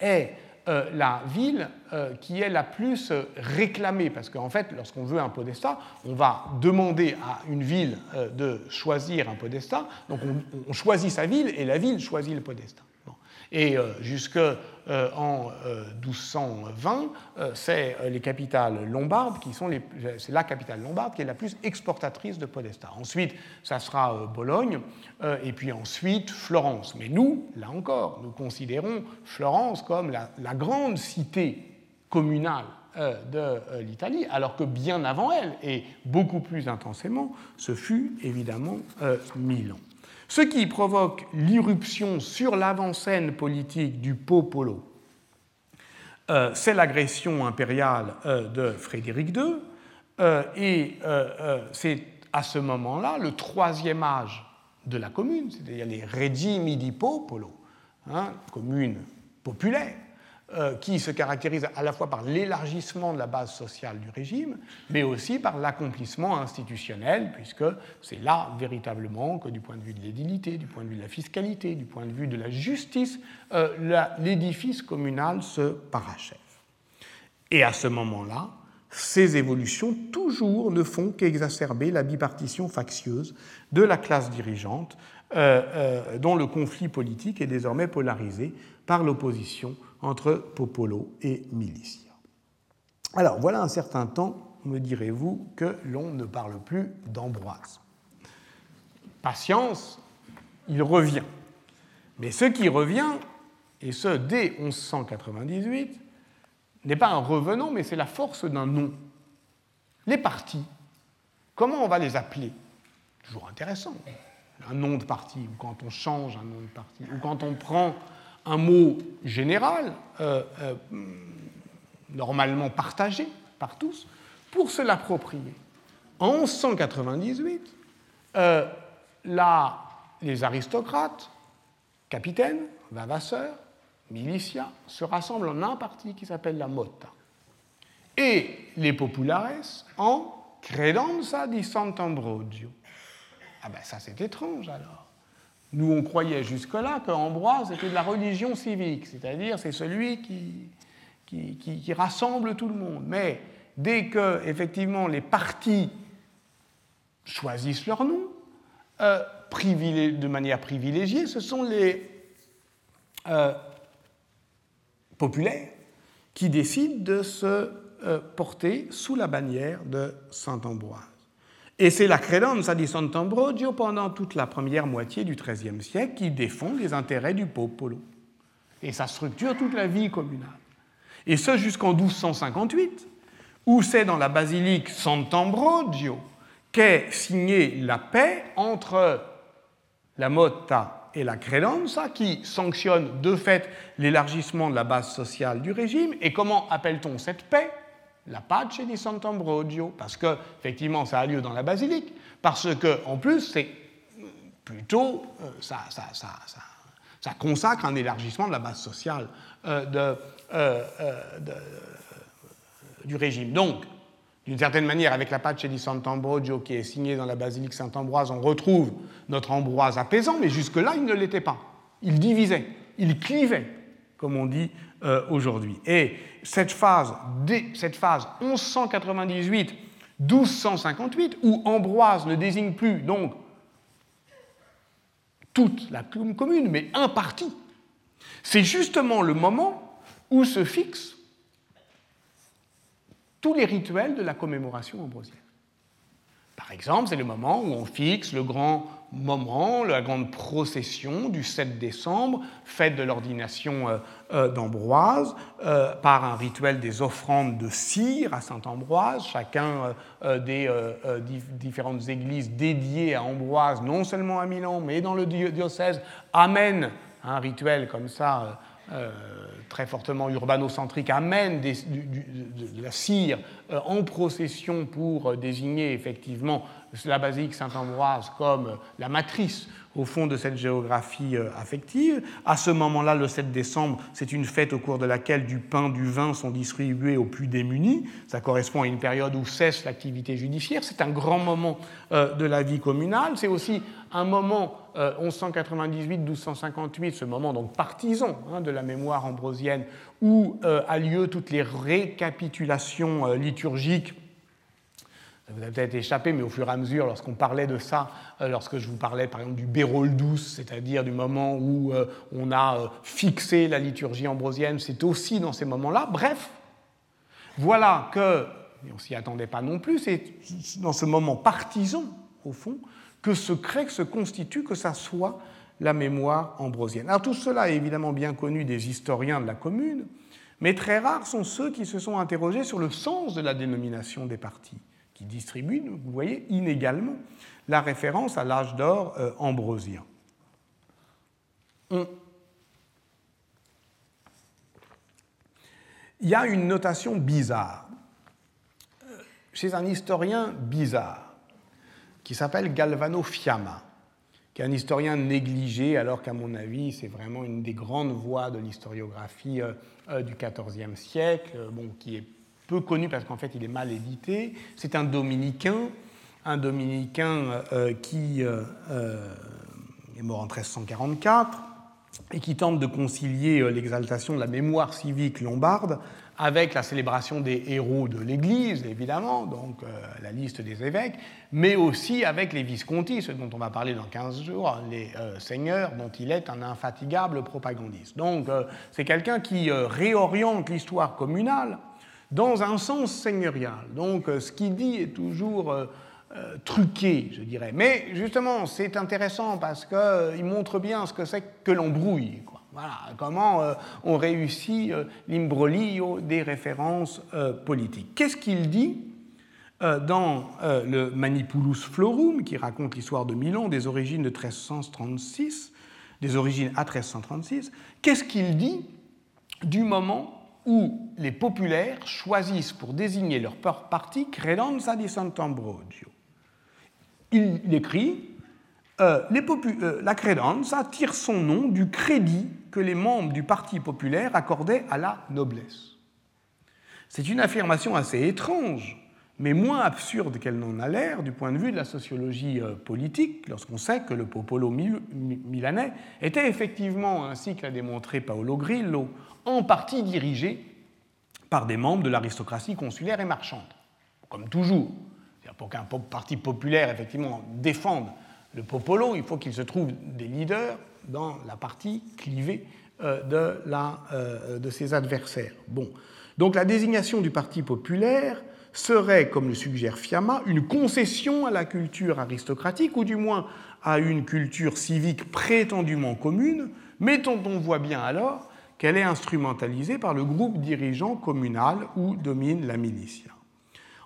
est euh, la ville euh, qui est la plus euh, réclamée, parce qu'en fait, lorsqu'on veut un podestat, on va demander à une ville de choisir un podestat, donc on, choisit sa ville et la ville choisit le podestat. Et euh, jusqu'en euh, 1220, euh, c'est la capitale lombarde qui est la plus exportatrice de podesta. Ensuite, ça sera Bologne, et puis ensuite Florence. Mais nous, là encore, nous considérons Florence comme la grande cité communale de l'Italie, alors que bien avant elle, et beaucoup plus intensément, ce fut évidemment Milan. Ce qui provoque l'irruption sur l'avant-scène politique du popolo, euh, c'est l'agression impériale euh, de Frédéric II, euh, et c'est à ce moment-là le troisième âge de la commune, c'est-à-dire les regimi di popolo, hein, commune populaire, qui se caractérise à la fois par l'élargissement de la base sociale du régime, mais aussi par l'accomplissement institutionnel, puisque c'est là véritablement que du point de vue de l'édilité, du point de vue de la fiscalité, du point de vue de la justice, euh, l'édifice communal se parachève. Et à ce moment-là, ces évolutions toujours ne font qu'exacerber la bipartition factieuse de la classe dirigeante, euh, dont le conflit politique est désormais polarisé par l'opposition entre Popolo et Milicia. Alors voilà un certain temps, me direz-vous, que l'on ne parle plus d'Ambroise. Patience, il revient. Mais ce qui revient, et ce dès 1198, n'est pas un revenant, mais c'est la force d'un nom. Les partis, comment on va les appeler? Toujours intéressant. Un nom de parti, ou quand on change un nom de parti, ou quand on prend un mot général, euh, euh, normalement partagé par tous, pour se l'approprier. En 1198, euh, les aristocrates, capitaines, vavasseurs, milicias, se rassemblent en un parti qui s'appelle la Motta. Et les populares en credenza di Sant'Ambrogio. Ah ben ça c'est étrange alors. Nous on croyait jusque-là qu'Ambroise était de la religion civique, c'est-à-dire c'est celui qui, rassemble tout le monde. Mais dès que effectivement les partis choisissent leur nom, euh, de manière privilégiée, ce sont les euh, populaires qui décident de se euh, porter sous la bannière de Saint-Ambroise. Et c'est la credenza di Sant'Ambrogio pendant toute la première moitié du XIIIe siècle qui défend les intérêts du popolo. Et ça structure toute la vie communale. Et ce jusqu'en 1258, où c'est dans la basilique Sant'Ambrogio qu'est signée la paix entre la Motta et la Credenza, qui sanctionne de fait l'élargissement de la base sociale du régime. Et comment appelle-t-on cette paix? La pace di Sant'Ambrogio, parce que effectivement ça a lieu dans la basilique, parce que en plus c'est plutôt euh, ça, ça, ça, ça, consacre un élargissement de la base sociale euh, euh, du régime. Donc d'une certaine manière, avec la Pace di Sant'Ambrogio qui est signée dans la basilique Saint-Ambroise, on retrouve notre Ambroise apaisant, mais jusque-là, il ne l'était pas. Il divisait, il clivait, comme on dit euh, aujourd'hui. Et cette phase, cette phase 1198-1258, où Ambroise ne désigne plus donc toute la commune, mais un parti, c'est justement le moment où se fixe tous les rituels de la commémoration ambrosienne. Par exemple, c'est le moment où on fixe le grand moment, la grande procession du 7 décembre, fête de l'ordination euh, euh, d'Ambroise, euh, par un rituel des offrandes de cire à Saint-Ambroise. Chacun des différentes églises dédiées à Ambroise, non seulement à Milan, mais dans le diocèse, amène un rituel comme ça très fortement urbano-centrique amène de, la cire euh, en procession pour euh, désigner effectivement la basilique Saint-Ambroise comme la matrice au fond de cette géographie affective. À ce moment-là, le 7 décembre, c'est une fête au cours de laquelle du pain, du vin sont distribués aux plus démunis. Ça correspond à une période où cesse l'activité judiciaire. C'est un grand moment de la vie communale. C'est aussi un moment 1198-1258, euh, ce moment donc partisan hein, de la mémoire ambrosienne, où euh, a lieu toutes les récapitulations euh, liturgiques. Ça vous a peut-être échappé, mais au fur et à mesure, lorsqu'on parlait de ça, lorsque je vous parlais par exemple du Bérol douce, c'est-à-dire du moment où on a fixé la liturgie ambrosienne, c'est aussi dans ces moments-là. Bref, voilà que, et on s'y attendait pas non plus, c'est dans ce moment partisan, au fond, que se crée, que se constitue, que ça soit la mémoire ambrosienne. Alors tout cela est évidemment bien connu des historiens de la commune, mais très rares sont ceux qui se sont interrogés sur le sens de la dénomination des partis, qui distribuent, vous voyez, inégalement la référence à l'âge d'or euh, ambrosien. Il y a une notation bizarre euh, chez un historien bizarre qui s'appelle Galvano Fiamma, qui est un historien négligé, alors qu'à mon avis, c'est vraiment une des grandes voix de l'historiographie euh, du XIVe siècle, bon, qui est peu connu parce qu'en fait, il est mal édité. C'est un dominicain, un dominicain qui est mort en 1344 et qui tente de concilier l'exaltation de la mémoire civique lombarde avec la célébration des héros de l'Église, évidemment, donc euh, la liste des évêques, mais aussi avec les Visconti, ceux dont on va parler dans 15 jours, les euh, seigneurs dont il est un infatigable propagandiste. Donc euh, c'est quelqu'un qui réoriente l'histoire communale dans un sens seigneurial. Donc ce qu'il dit est toujours truqué, je dirais. Mais justement, c'est intéressant parce qu'il montre bien ce que c'est que l'embrouille. Voilà comment on réussit l'imbroglio des références politiques. Qu'est-ce qu'il dit dans le Manipulus Florum, qui raconte l'histoire de Milan, des origines de 1336, des origines à 1336, qu'est-ce qu'il dit du moment où les populaires choisissent pour désigner leur parti Credenza di Sant'Ambrogio Il écrit euh, euh, La Credenza tire son nom du crédit que les membres du Parti populaire accordaient à la noblesse. C'est une affirmation assez étrange, mais moins absurde qu'elle n'en a l'air du point de vue de la sociologie euh, politique, lorsqu'on sait que le popolo milanais était effectivement, ainsi que l'a démontré Paolo Grillo, en partie dirigé par des membres de l'aristocratie consulaire et marchande. Comme toujours. Pour qu'un parti populaire, effectivement, défende le popolo, il faut qu'il se trouve des leaders dans la partie clivée euh, euh, de ses adversaires. Bon. Donc la désignation du parti populaire serait, comme le suggère Fiamma, une concession à la culture aristocratique, ou du moins à une culture civique prétendument commune, mais dont on voit bien alors qu'elle est instrumentalisée par le groupe dirigeant communal où domine la militia.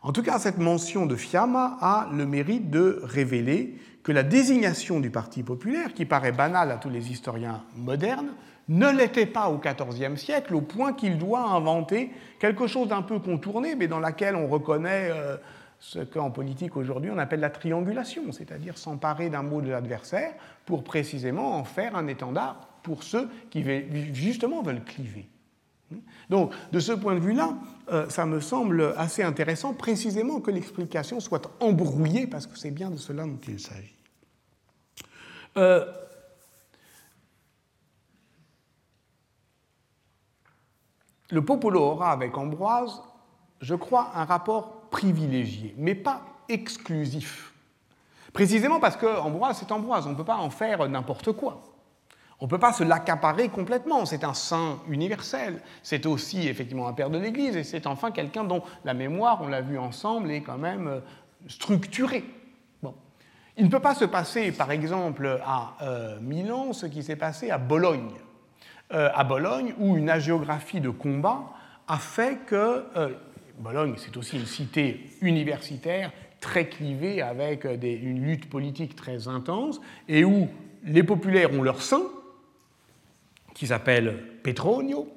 En tout cas, cette mention de Fiamma a le mérite de révéler que la désignation du Parti populaire, qui paraît banale à tous les historiens modernes, ne l'était pas au XIVe siècle, au point qu'il doit inventer quelque chose d'un peu contourné, mais dans laquelle on reconnaît euh, ce qu'en politique aujourd'hui on appelle la triangulation, c'est-à-dire s'emparer d'un mot de l'adversaire pour précisément en faire un étendard pour ceux qui justement veulent cliver. Donc, de ce point de vue-là, euh, ça me semble assez intéressant précisément que l'explication soit embrouillée, parce que c'est bien de cela dont il s'agit. Euh, le Popolo aura avec Ambroise, je crois, un rapport privilégié, mais pas exclusif. Précisément parce que Ambroise, c'est Ambroise, on ne peut pas en faire n'importe quoi. On ne peut pas se l'accaparer complètement. C'est un saint universel. C'est aussi effectivement un père de l'Église et c'est enfin quelqu'un dont la mémoire, on l'a vu ensemble, est quand même euh, structurée. Bon. Il ne peut pas se passer, par exemple, à euh, Milan, ce qui s'est passé à Bologne. Euh, à Bologne, où une hagiographie de combat a fait que Bologne, c'est aussi une cité universitaire très clivée avec une lutte politique très intense et où les populaires ont leur saint, qui s'appelle Petronio,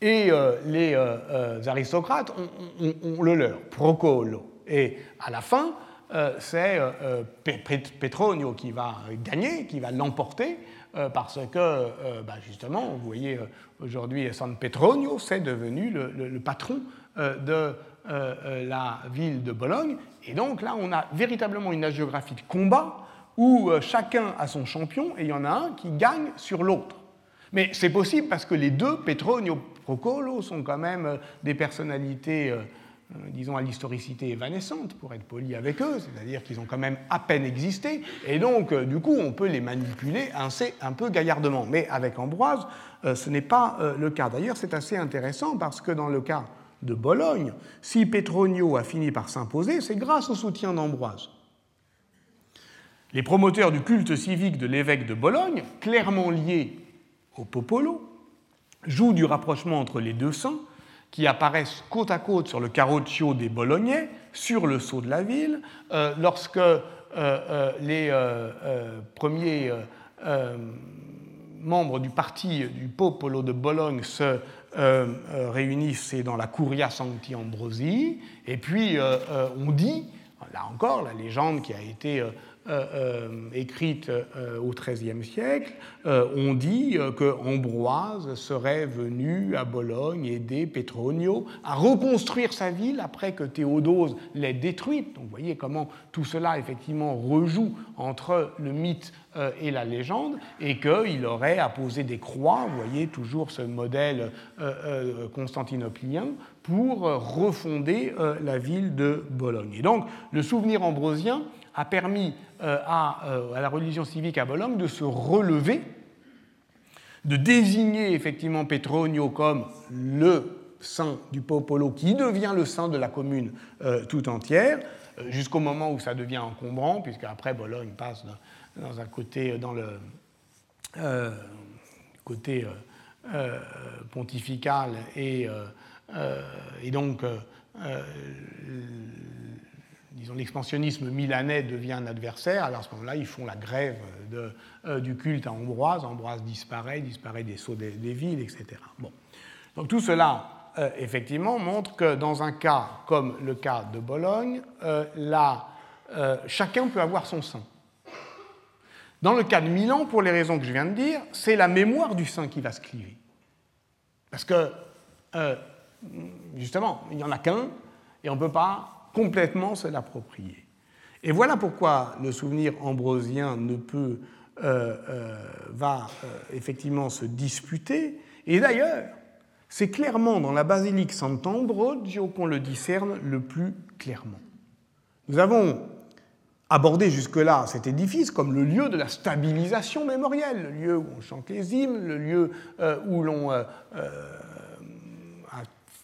et euh, les euh, euh, aristocrates ont, le leur, Procolo. Et à la fin, c'est Petronio qui va gagner, qui va l'emporter, parce que, bah, justement, vous voyez, aujourd'hui, San Petronio, c'est devenu le, patron de la ville de Bologne. Et donc là, on a véritablement une géographie de combat où chacun a son champion et il y en a un qui gagne sur l'autre. Mais c'est possible parce que les deux, Petronio et Procolo, sont quand même euh, des personnalités, euh, euh, disons, à l'historicité évanescente, pour être poli avec eux, c'est-à-dire qu'ils ont quand même à peine existé, et donc, du coup, on peut les manipuler un peu gaillardement. Mais avec Ambroise, ce n'est pas le cas. D'ailleurs, c'est assez intéressant parce que dans le cas de Bologne, si Petronio a fini par s'imposer, c'est grâce au soutien d'Ambroise. Les promoteurs du culte civique de l'évêque de Bologne, clairement liés au Popolo, joue du rapprochement entre les deux saints qui apparaissent côte à côte sur le carroccio des Bolognais, sur le sceau de la ville, euh, lorsque euh, euh, les premiers membres du parti du Popolo de Bologne se réunissent, c'est dans la Curia Sancti Ambrosi, et puis on dit, là encore, la légende qui a été écrite euh, au XIIIe siècle, on dit que Ambroise serait venu à Bologne aider Petronio à reconstruire sa ville après que Théodose l'ait détruite. Donc vous voyez comment tout cela effectivement rejoue entre le mythe et la légende, et qu'il aurait apposé des croix, vous voyez toujours ce modèle constantinoplien, pour refonder la ville de Bologne. Et donc le souvenir ambrosien a permis euh, euh, à, la religion civique à Bologne de se relever, de désigner effectivement Petronio comme le saint du Popolo qui devient le saint de la commune euh, tout entière, jusqu'au moment où ça devient encombrant, puisque après Bologne passe dans, un côté, dans le côté pontificale et, et donc disons, l'expansionnisme milanais devient un adversaire, alors à ce moment-là, ils font la grève euh, du culte à Ambroise. Ambroise disparaît, disparaît des sceaux des, villes, etc. Donc tout cela, euh, effectivement, montre que dans un cas comme le cas de Bologne, euh, chacun peut avoir son saint. Dans le cas de Milan, pour les raisons que je viens de dire, c'est la mémoire du saint qui va se cliver. Parce que, justement, il n'y en a qu'un, et on ne peut pas complètement se l'approprier. Et voilà pourquoi le souvenir ambrosien ne peut, euh, euh, va euh, effectivement se disputer. Et d'ailleurs, c'est clairement dans la basilique Sant'Ambrogio qu'on le discerne le plus clairement. Nous avons abordé jusque-là cet édifice comme le lieu de la stabilisation mémorielle, le lieu où on chante les hymnes, le lieu où l'on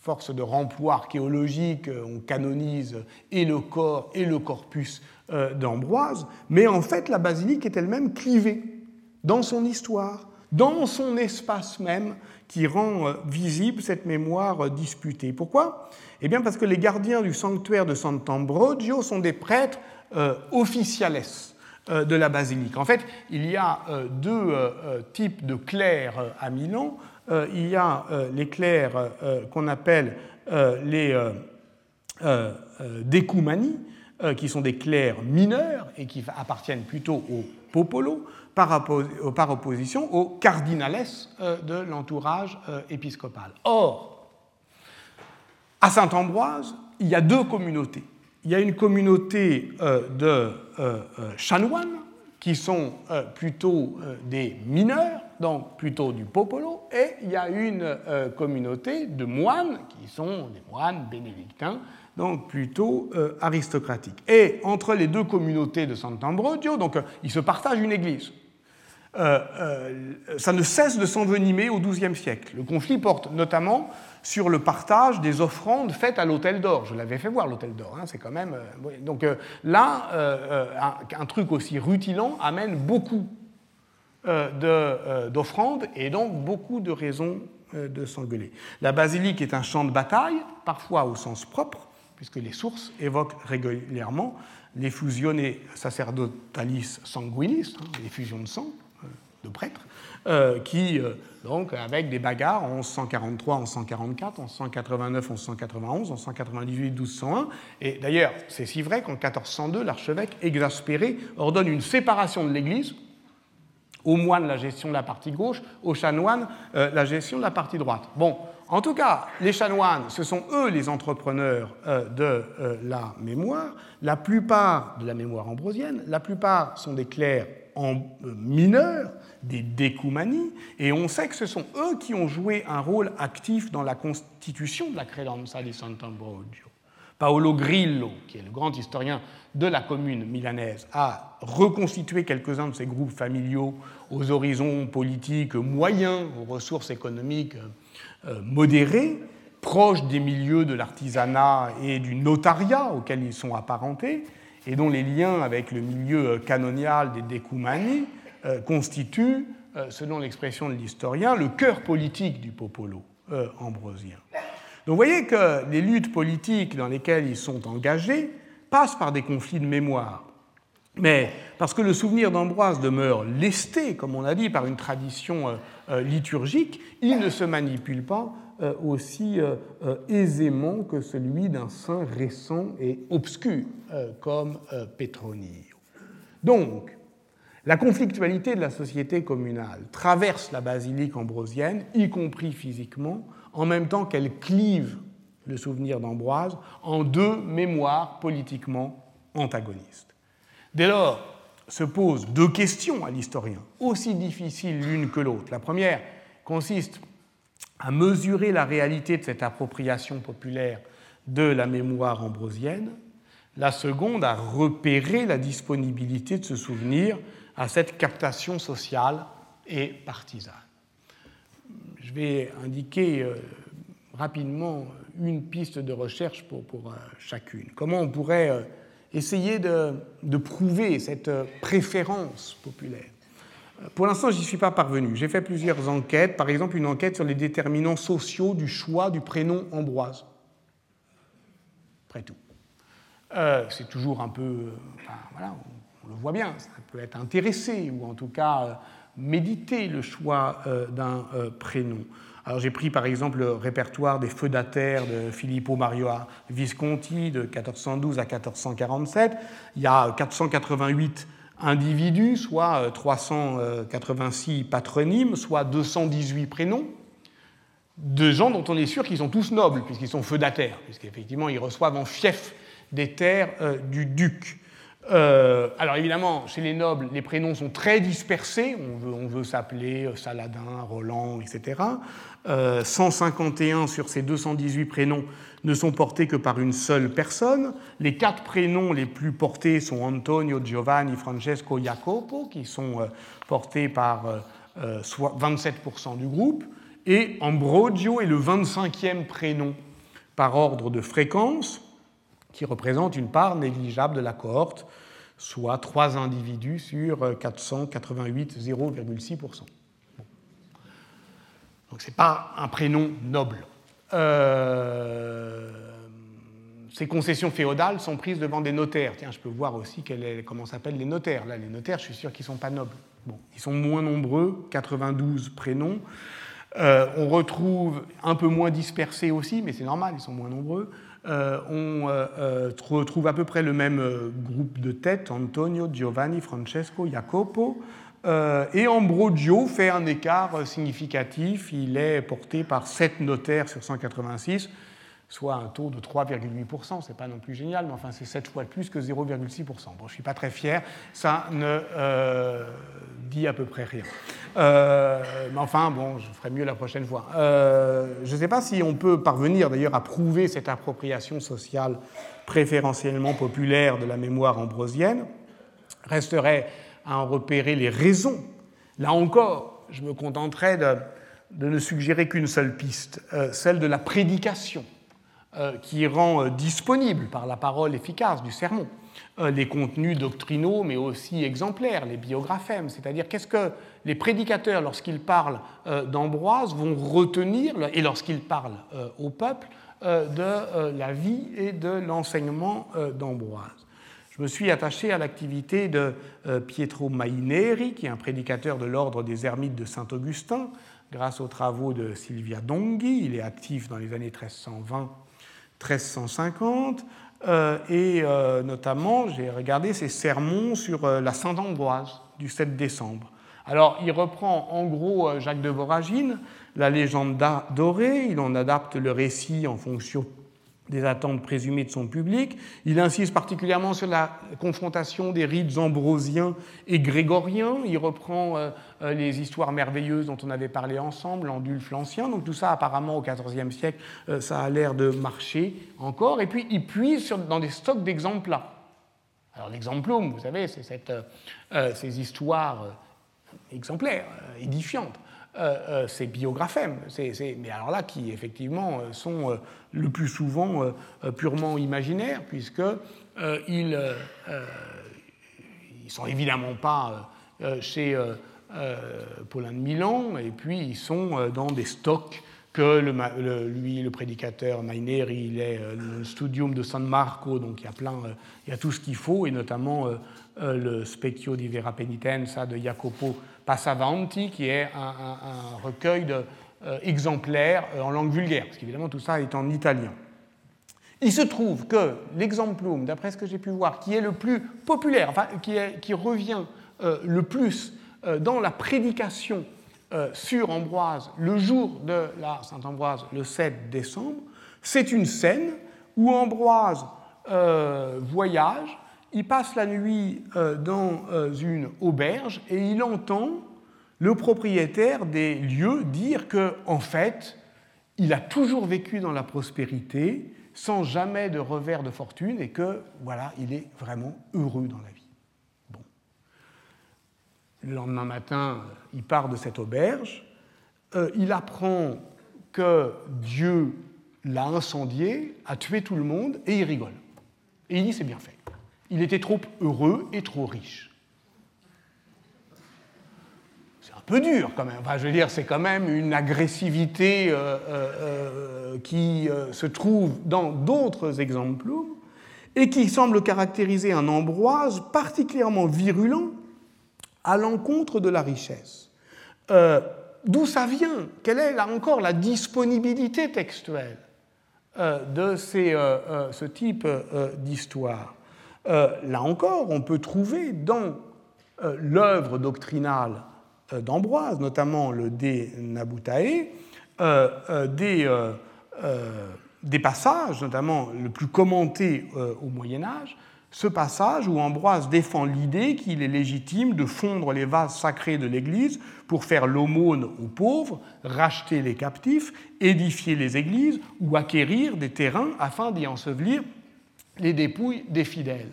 force de remploi archéologique, euh, on canonise et le corps et le corpus euh, d'Ambroise, mais en fait la basilique est elle-même clivée dans son histoire, dans son espace même, qui rend euh, visible cette mémoire disputée. Pourquoi? Eh bien parce que les gardiens du sanctuaire de Sant'Ambrogio sont des prêtres officiales de la basilique. En fait, il y a deux types de clercs à Milan. Euh, il y a euh, les clercs euh, qu'on appelle les découmanies, qui sont des clercs mineurs et qui appartiennent plutôt au popolo, par, opposition aux cardinales de l'entourage épiscopal. Or, à Saint-Ambroise, il y a deux communautés. Il y a une communauté de chanoines qui sont plutôt des mineurs, donc plutôt du popolo, et il y a une euh, communauté de moines, qui sont des moines bénédictins, donc plutôt euh, aristocratiques. Et entre les deux communautés de Sant'Ambrogio, donc euh, ils se partagent une église. ça ne cesse de s'envenimer au XIIe siècle. Le conflit porte notamment sur le partage des offrandes faites à l'hôtel d'or. Je l'avais fait voir l'hôtel d'or, hein, c'est quand même. donc là, un, un, truc aussi rutilant amène beaucoup euh, euh, d'offrandes et donc beaucoup de raisons euh, de s'engueuler. La basilique est un champ de bataille, parfois au sens propre, puisque les sources évoquent régulièrement les fusionnes sacerdotalis sanguinis, hein, les fusions de sang de prêtres, qui, donc, avec des bagarres en 1143, en 1144, en 1189, en 1191, en 1198, 1201. Et d'ailleurs, c'est si vrai qu'en 1402, l'archevêque, exaspéré, ordonne une séparation de l'Église aux moines la gestion de la partie gauche, aux chanoines euh, la gestion de la partie droite. Bon, en tout cas, les chanoines, ce sont eux les entrepreneurs euh, de euh, la mémoire. La plupart de la mémoire ambrosienne, la plupart sont des clercs en, mineurs, des découmanies, et on sait que ce sont eux qui ont joué un rôle actif dans la constitution de la Credenza di Sant'Ambrogio. Paolo Grillo, qui est le grand historien de la commune milanaise a reconstitué quelques-uns de ces groupes familiaux aux horizons politiques moyens, aux ressources économiques euh, modérées, proches des milieux de l'artisanat et du notariat auxquels ils sont apparentés, et dont les liens avec le milieu canonial des Découmanies euh, constituent, euh, selon l'expression de l'historien, le cœur politique du popolo ambrosien. Donc vous voyez que les luttes politiques dans lesquelles ils sont engagés passe par des conflits de mémoire. Mais parce que le souvenir d'Ambroise demeure lesté, comme on l'a dit, par une tradition euh, euh, liturgique, il ne se manipule pas euh, aussi aisément que celui d'un saint récent et obscur comme Petronio. Donc, la conflictualité de la société communale traverse la basilique ambrosienne, y compris physiquement, en même temps qu'elle clive le souvenir d'Ambroise, en deux mémoires politiquement antagonistes. Dès lors, se posent deux questions à l'historien, aussi difficiles l'une que l'autre. La première consiste à mesurer la réalité de cette appropriation populaire de la mémoire ambrosienne, la seconde à repérer la disponibilité de ce souvenir à cette captation sociale et partisane. Je vais indiquer euh, rapidement une piste de recherche pour, euh, chacune. Comment on pourrait euh, essayer de, prouver cette préférence populaire? Pour l'instant, je n'y suis pas parvenu. J'ai fait plusieurs enquêtes, par exemple une enquête sur les déterminants sociaux du choix du prénom Ambroise. Après tout. Euh, c'est toujours un peu. voilà, on, le voit bien, ça peut être intéressé, ou en tout cas euh, méditer le choix euh, d'un prénom. Alors j'ai pris par exemple le répertoire des feudataires de Filippo Mario Visconti de 1412 à 1447. Il y a 488 individus, soit 386 euh, patronymes, soit 218 prénoms, de gens dont on est sûr qu'ils sont tous nobles, puisqu'ils sont feudataires, puisqu'effectivement ils reçoivent en fief des terres euh, du duc. Euh, alors évidemment, chez les nobles, les prénoms sont très dispersés. On veut, on veut s'appeler Saladin, Roland, etc. 151 sur ces 218 prénoms ne sont portés que par une seule personne. Les quatre prénoms les plus portés sont Antonio, Giovanni, Francesco, Jacopo, qui sont euh, portés par 27% euh, du groupe. Et Ambrogio est le 25e prénom par ordre de fréquence, qui représente une part négligeable de la cohorte, soit 3 individus sur 488, 0,6%. Donc ce n'est pas un prénom noble. Euh, ces concessions féodales sont prises devant des notaires. Tiens, je peux voir aussi est, comment s'appellent les notaires. Là, les notaires, je suis sûr qu'ils ne sont pas nobles. Bon, ils sont moins nombreux, 92 prénoms. Euh, on retrouve un peu moins dispersés aussi, mais c'est normal, ils sont moins nombreux. Euh, on retrouve à peu près le même groupe de têtes, Antonio, Giovanni, Francesco, Jacopo. Euh, et Ambrogio fait un écart significatif. Il est porté par 7 notaires sur 186, soit un taux de 3,8%. Ce n'est pas non plus génial, mais enfin, c'est 7 fois plus que 0,6%. Bon, je ne suis pas très fier. Ça ne euh, dit à peu près rien. Euh, mais enfin, bon, je ferai mieux la prochaine fois. je ne sais pas si on peut parvenir d'ailleurs à prouver cette appropriation sociale préférentiellement populaire de la mémoire ambrosienne. Resterait à en repérer les raisons. Là encore, je me contenterai de, ne suggérer qu'une seule piste, euh, celle de la prédication, euh, qui rend euh, disponible par la parole efficace du sermon les contenus doctrinaux, mais aussi exemplaires, les biographèmes, c'est-à-dire qu'est-ce que les prédicateurs, lorsqu'ils parlent d'Ambroise, vont retenir, et lorsqu'ils parlent au peuple, de la vie et de l'enseignement d'Ambroise. Je me suis attaché à l'activité de euh, Pietro Maineri, qui est un prédicateur de l'ordre des ermites de Saint-Augustin, grâce aux travaux de Silvia Donghi. Il est actif dans les années 1320-1350. Euh, et euh, notamment, j'ai regardé ses sermons sur la Sainte-Ambroise du 7 décembre. Alors, il reprend en gros Jacques de Voragine, la légende dorée, il en adapte le récit en fonction des attentes présumées de son public. Il insiste particulièrement sur la confrontation des rites ambrosiens et grégoriens. Il reprend euh, euh, les histoires merveilleuses dont on avait parlé ensemble, l'Andulphe l'Ancien. Donc tout ça, apparemment, au XIVe siècle, euh, ça a l'air de marcher encore. Et puis il puise dans des stocks d'exemples là. Alors l'exemplum, vous savez, c'est ces histoires exemplaires, édifiantes. Euh, euh, ces biographèmes, mais alors là qui effectivement euh, sont le plus souvent purement imaginaires, puisqu'ils ne sont évidemment pas chez Paulin de Milan, et puis ils sont dans des stocks que lui, le prédicateur Mainer, il est le studium de San Marco, donc il y a plein, il y a tout ce qu'il faut, et notamment le Specchio di Vera Penitenza de Jacopo Passavanti, qui est un, recueil de, euh, exemplaires euh, en langue vulgaire, parce qu'évidemment tout ça est en italien. Il se trouve que l'exemplum, d'après ce que j'ai pu voir, qui est le plus populaire, enfin, qui, revient euh, le plus dans la prédication sur Ambroise le jour de la Saint-Ambroise, le 7 décembre, c'est une scène où Ambroise voyage il passe la nuit euh, dans euh, une auberge et il entend le propriétaire des lieux dire que, en fait, il a toujours vécu dans la prospérité, sans jamais de revers de fortune, et que, voilà, il est vraiment heureux dans la vie. Bon. Le lendemain matin, il part de cette auberge, euh, il apprend que Dieu l'a incendié, a tué tout le monde, et il rigole. Et il dit c'est bien fait. Il était trop heureux et trop riche. un peu dur quand même. Enfin, je veux dire, c'est quand même une agressivité euh, euh, qui se trouve dans d'autres exemples et qui semble caractériser un Ambroise particulièrement virulent à l'encontre de la richesse. D'où ça vient? Quelle est là encore la disponibilité textuelle de ce type d'histoire? Là encore, on peut trouver dans l'œuvre doctrinale euh, d'Ambroise, notamment le De Nabutae, euh, euh, des, des, passages, notamment le plus commenté au Moyen Âge, ce passage où Ambroise défend l'idée qu'il est légitime de fondre les vases sacrés de l'Église pour faire l'aumône aux pauvres, racheter les captifs, édifier les églises ou acquérir des terrains afin d'y ensevelir les dépouilles des fidèles.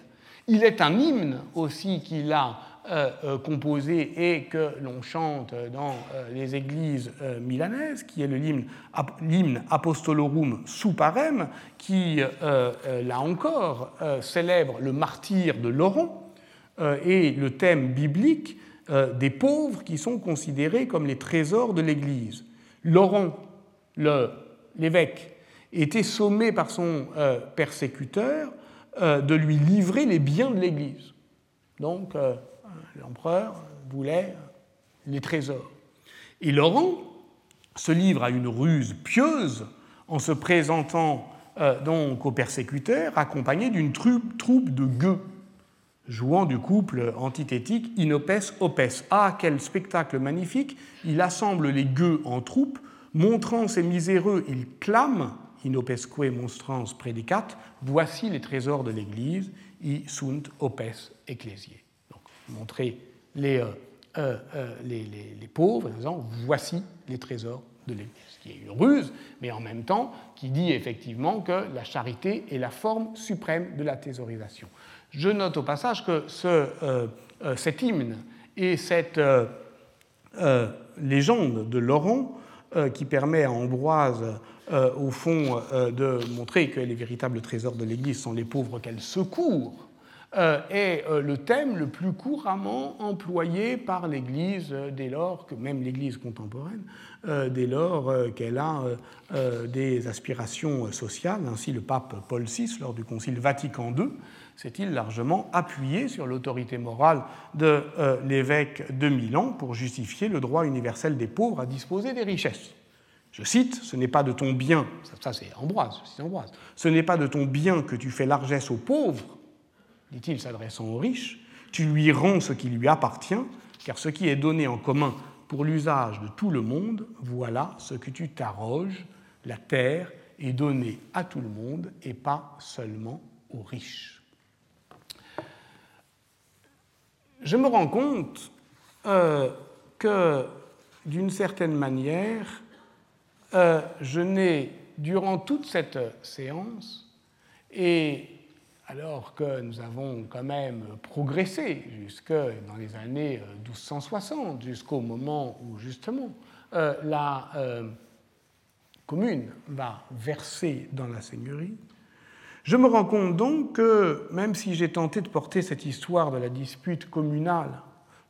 Il est un hymne aussi qu'il a euh, euh, composé et que l'on chante dans euh, les églises milanaises, qui est l'hymne Apostolorum Suparem, qui, là encore, célèbre le martyr de Laurent et le thème biblique des pauvres qui sont considérés comme les trésors de l'Église. Laurent, l'évêque, était sommé par son persécuteur de lui livrer les biens de l'Église. Donc, l'empereur voulait les trésors. Et Laurent se livre à une ruse pieuse en se présentant euh, donc au persécuteur accompagné d'une troupe de gueux jouant du couple antithétique inopes-opes. Ah, quel spectacle magnifique Il assemble les gueux en troupe, montrant ces miséreux, il clame, inopesque monstrans predicat, voici les trésors de l'Église, i sunt opes ecclesiae montrer les, euh, euh, euh, les, les, pauvres, en disant voici les trésors de l'Église, qui est une ruse, mais en même temps qui dit effectivement que la charité est la forme suprême de la thésaurisation. Je note au passage que ce, cet hymne et cette légende de Laurent, qui permet à Ambroise, au fond, de montrer que les véritables trésors de l'Église sont les pauvres qu'elle secourt, euh, est euh, le thème le plus couramment employé par l'Église euh, dès lors que, même l'Église contemporaine, dès lors qu'elle a des aspirations sociales. Ainsi, le pape Paul VI, lors du Concile Vatican II, s'est-il largement appuyé sur l'autorité morale de l'évêque de Milan pour justifier le droit universel des pauvres à disposer des richesses. Je cite, ce n'est pas de ton bien, ça, c'est Ambroise, ce n'est pas de ton bien que tu fais largesse aux pauvres, dit-il s'adressant aux riches, tu lui rends ce qui lui appartient, car ce qui est donné en commun pour l'usage de tout le monde, voilà ce que tu t'arroges, la terre est donnée à tout le monde et pas seulement aux riches. Je me rends compte euh, que, d'une certaine manière, euh, je n'ai, durant toute cette séance, et alors que nous avons quand même progressé jusque dans les années 1260, euh, jusqu'au moment où justement euh, la euh, commune va verser dans la seigneurie, je me rends compte donc que même si j'ai tenté de porter cette histoire de la dispute communale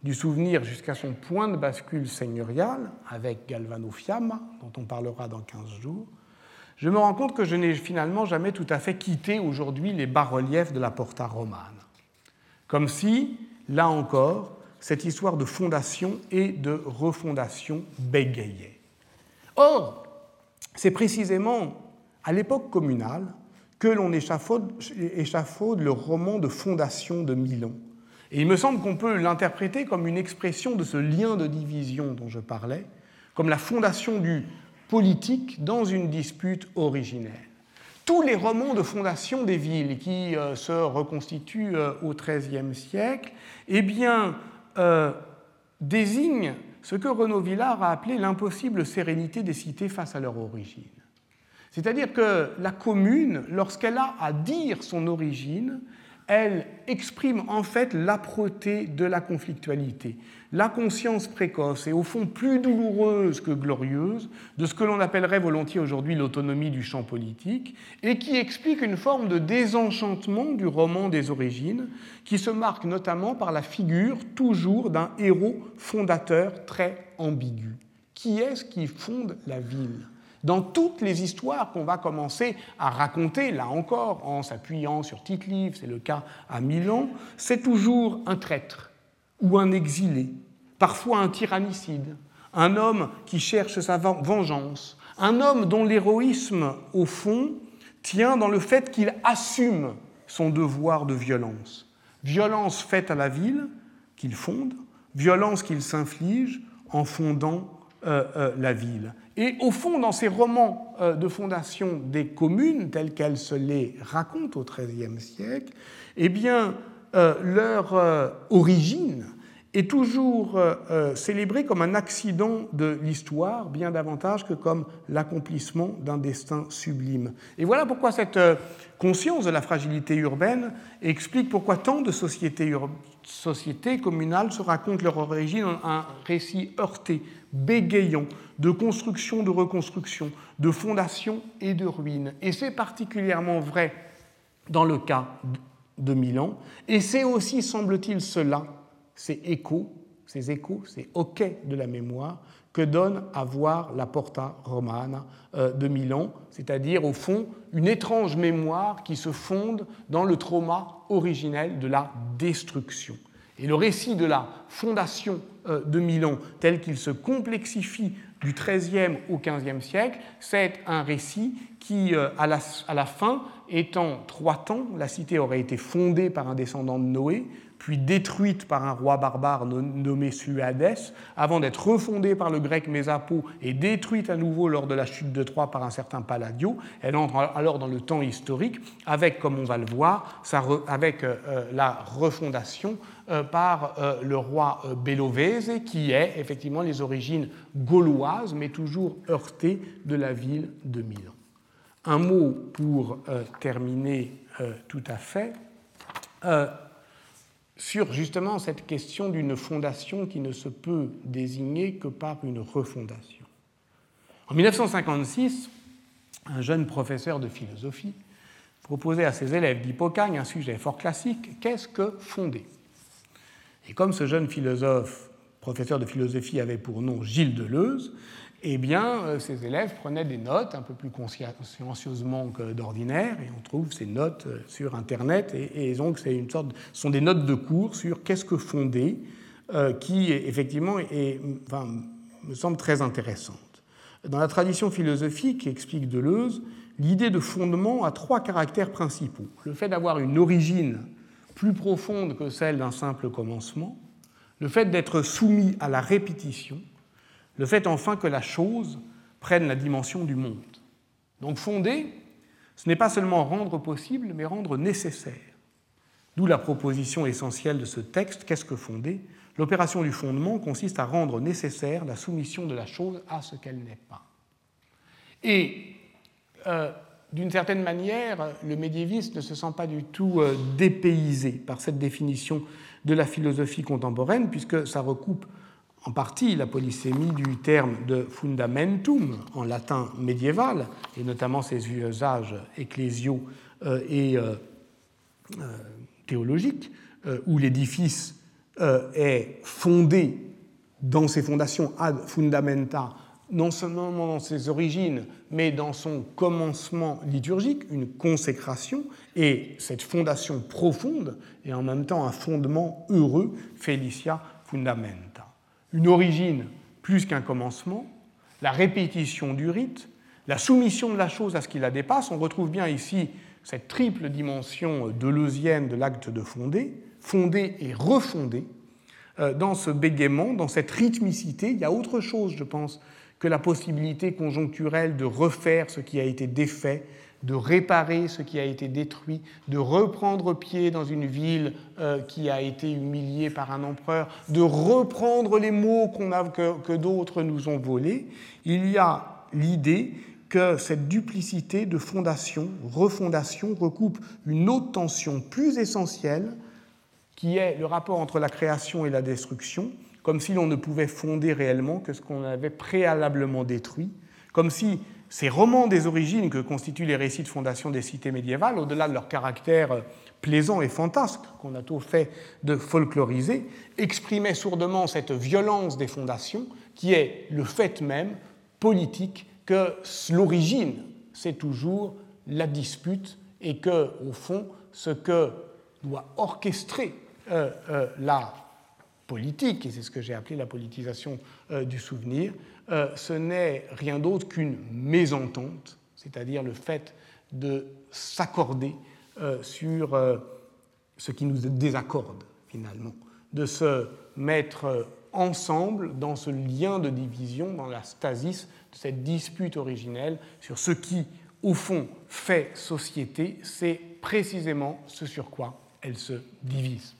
du souvenir jusqu'à son point de bascule seigneurial avec Galvano Fiamma, dont on parlera dans 15 jours, je me rends compte que je n'ai finalement jamais tout à fait quitté aujourd'hui les bas-reliefs de la Porta romane. Comme si, là encore, cette histoire de fondation et de refondation bégayait. Or, c'est précisément à l'époque communale que l'on échafaude, échafaude, le roman de fondation de Milan. Et il me semble qu'on peut l'interpréter comme une expression de ce lien de division dont je parlais, comme la fondation du politique dans une dispute originelle. Tous les romans de fondation des villes qui euh, se reconstituent euh, au XIIIe siècle eh euh, désignent ce que Renaud Villard a appelé l'impossible sérénité des cités face à leur origine. C'est-à-dire que la commune, lorsqu'elle a à dire son origine, elle exprime en fait l'âpreté de la conflictualité, la conscience précoce et au fond plus douloureuse que glorieuse de ce que l'on appellerait volontiers aujourd'hui l'autonomie du champ politique, et qui explique une forme de désenchantement du roman des origines, qui se marque notamment par la figure toujours d'un héros fondateur très ambigu. Qui est-ce qui fonde la ville? Dans toutes les histoires qu'on va commencer à raconter, là encore, en s'appuyant sur tite c'est le cas à Milan, c'est toujours un traître ou un exilé, parfois un tyrannicide, un homme qui cherche sa vengeance, un homme dont l'héroïsme, au fond, tient dans le fait qu'il assume son devoir de violence. Violence faite à la ville qu'il fonde, violence qu'il s'inflige en fondant la ville. Et au fond, dans ces romans euh, de fondation des communes, tels qu'elles se les racontent au XIIIe siècle, eh bien, leur origine est toujours célébrée comme un accident de l'histoire, bien davantage que comme l'accomplissement d'un destin sublime. Et voilà pourquoi cette conscience de la fragilité urbaine explique pourquoi tant de sociétés, sociétés communales se racontent leur origine en un récit heurté, bégayant, de construction, de reconstruction, de fondation et de ruines. Et c'est particulièrement vrai dans le cas de Milan. Et c'est aussi, semble-t-il, cela, ces échos, ces échos, ces hoquets de la mémoire, que donne à voir la Porta Romana euh, de Milan, c'est-à-dire au fond une étrange mémoire qui se fonde dans le trauma originel de la destruction. Et le récit de la fondation euh, de Milan, tel qu'il se complexifie du XIIIe au XVe siècle, c'est un récit qui, euh, à la, fin, étant trois temps, la cité aurait été fondée par un descendant de Noé, puis détruite par un roi barbare nommé Suades, avant d'être refondée par le grec Mésapo et détruite à nouveau lors de la chute de Troie par un certain Palladio. Elle entre alors dans le temps historique, avec, comme on va le voir, avec euh, euh, la refondation euh, par le roi Bellovese, qui est effectivement les origines gauloises, mais toujours heurtées de la ville de Milan. Un mot pour terminer tout à fait sur justement cette question d'une fondation qui ne se peut désigner que par une refondation. En 1956, un jeune professeur de philosophie proposait à ses élèves d'Hippocagne un sujet fort classique, qu'est-ce que fonder? Et comme ce jeune philosophe, professeur de philosophie, avait pour nom Gilles Deleuze, eh bien, ces euh, élèves prenaient des notes un peu plus consciencieusement que d'ordinaire, et on trouve ces notes euh, sur Internet, et, donc c'est une sorte, sont des notes de cours sur qu'est-ce que fonder, euh, qui effectivement me semble très intéressante. Dans la tradition philosophique, explique Deleuze, l'idée de fondement a trois caractères principaux. Le fait d'avoir une origine plus profonde que celle d'un simple commencement, le fait d'être soumis à la répétition, le fait enfin que la chose prenne la dimension du monde. Donc fonder, ce n'est pas seulement rendre possible, mais rendre nécessaire. D'où la proposition essentielle de ce texte, qu'est-ce que fonder? L'opération du fondement consiste à rendre nécessaire la soumission de la chose à ce qu'elle n'est pas. Et euh, d'une certaine manière, le médiéviste ne se sent pas du tout euh, dépaysé par cette définition de la philosophie contemporaine, puisque ça recoupe en partie la polysémie du terme de fundamentum en latin médiéval, et notamment ses usages ecclésiaux euh, et euh, euh, théologiques, où l'édifice est fondé dans ses fondations ad fundamenta, non seulement dans ses origines, mais dans son commencement liturgique, une consécration, et cette fondation profonde, et en même temps un fondement heureux, Felicia Fundamenta une origine plus qu'un commencement, la répétition du rite, la soumission de la chose à ce qui la dépasse. On retrouve bien ici cette triple dimension deleuzienne de l'acte de fonder, fonder et refonder. Euh, dans ce bégaiement, dans cette rythmicité, il y a autre chose, je pense, que la possibilité conjoncturelle de refaire ce qui a été défait, de réparer ce qui a été détruit, de reprendre pied dans une ville euh, qui a été humiliée par un empereur, de reprendre les mots que, que d'autres nous ont volés, il y a l'idée que cette duplicité de fondation, refondation, recoupe une autre tension plus essentielle, qui est le rapport entre la création et la destruction, comme si l'on ne pouvait fonder réellement que ce qu'on avait préalablement détruit, comme si ces romans des origines que constituent les récits de fondation des cités médiévales, au-delà de leur caractère plaisant et fantasque qu'on a tout fait de folkloriser, exprimaient sourdement cette violence des fondations qui est le fait même politique que l'origine, c'est toujours la dispute et que, au fond, ce que doit orchestrer euh, euh, la politique, et c'est ce que j'ai appelé la politisation euh, du souvenir, ce n'est rien d'autre qu'une mésentente, c'est-à-dire le fait de s'accorder sur ce qui nous désaccorde finalement, de se mettre ensemble dans ce lien de division, dans la stasis de cette dispute originelle sur ce qui, au fond, fait société, c'est précisément ce sur quoi elle se divise.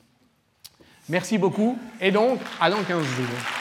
Merci beaucoup et donc à dans 15 jours.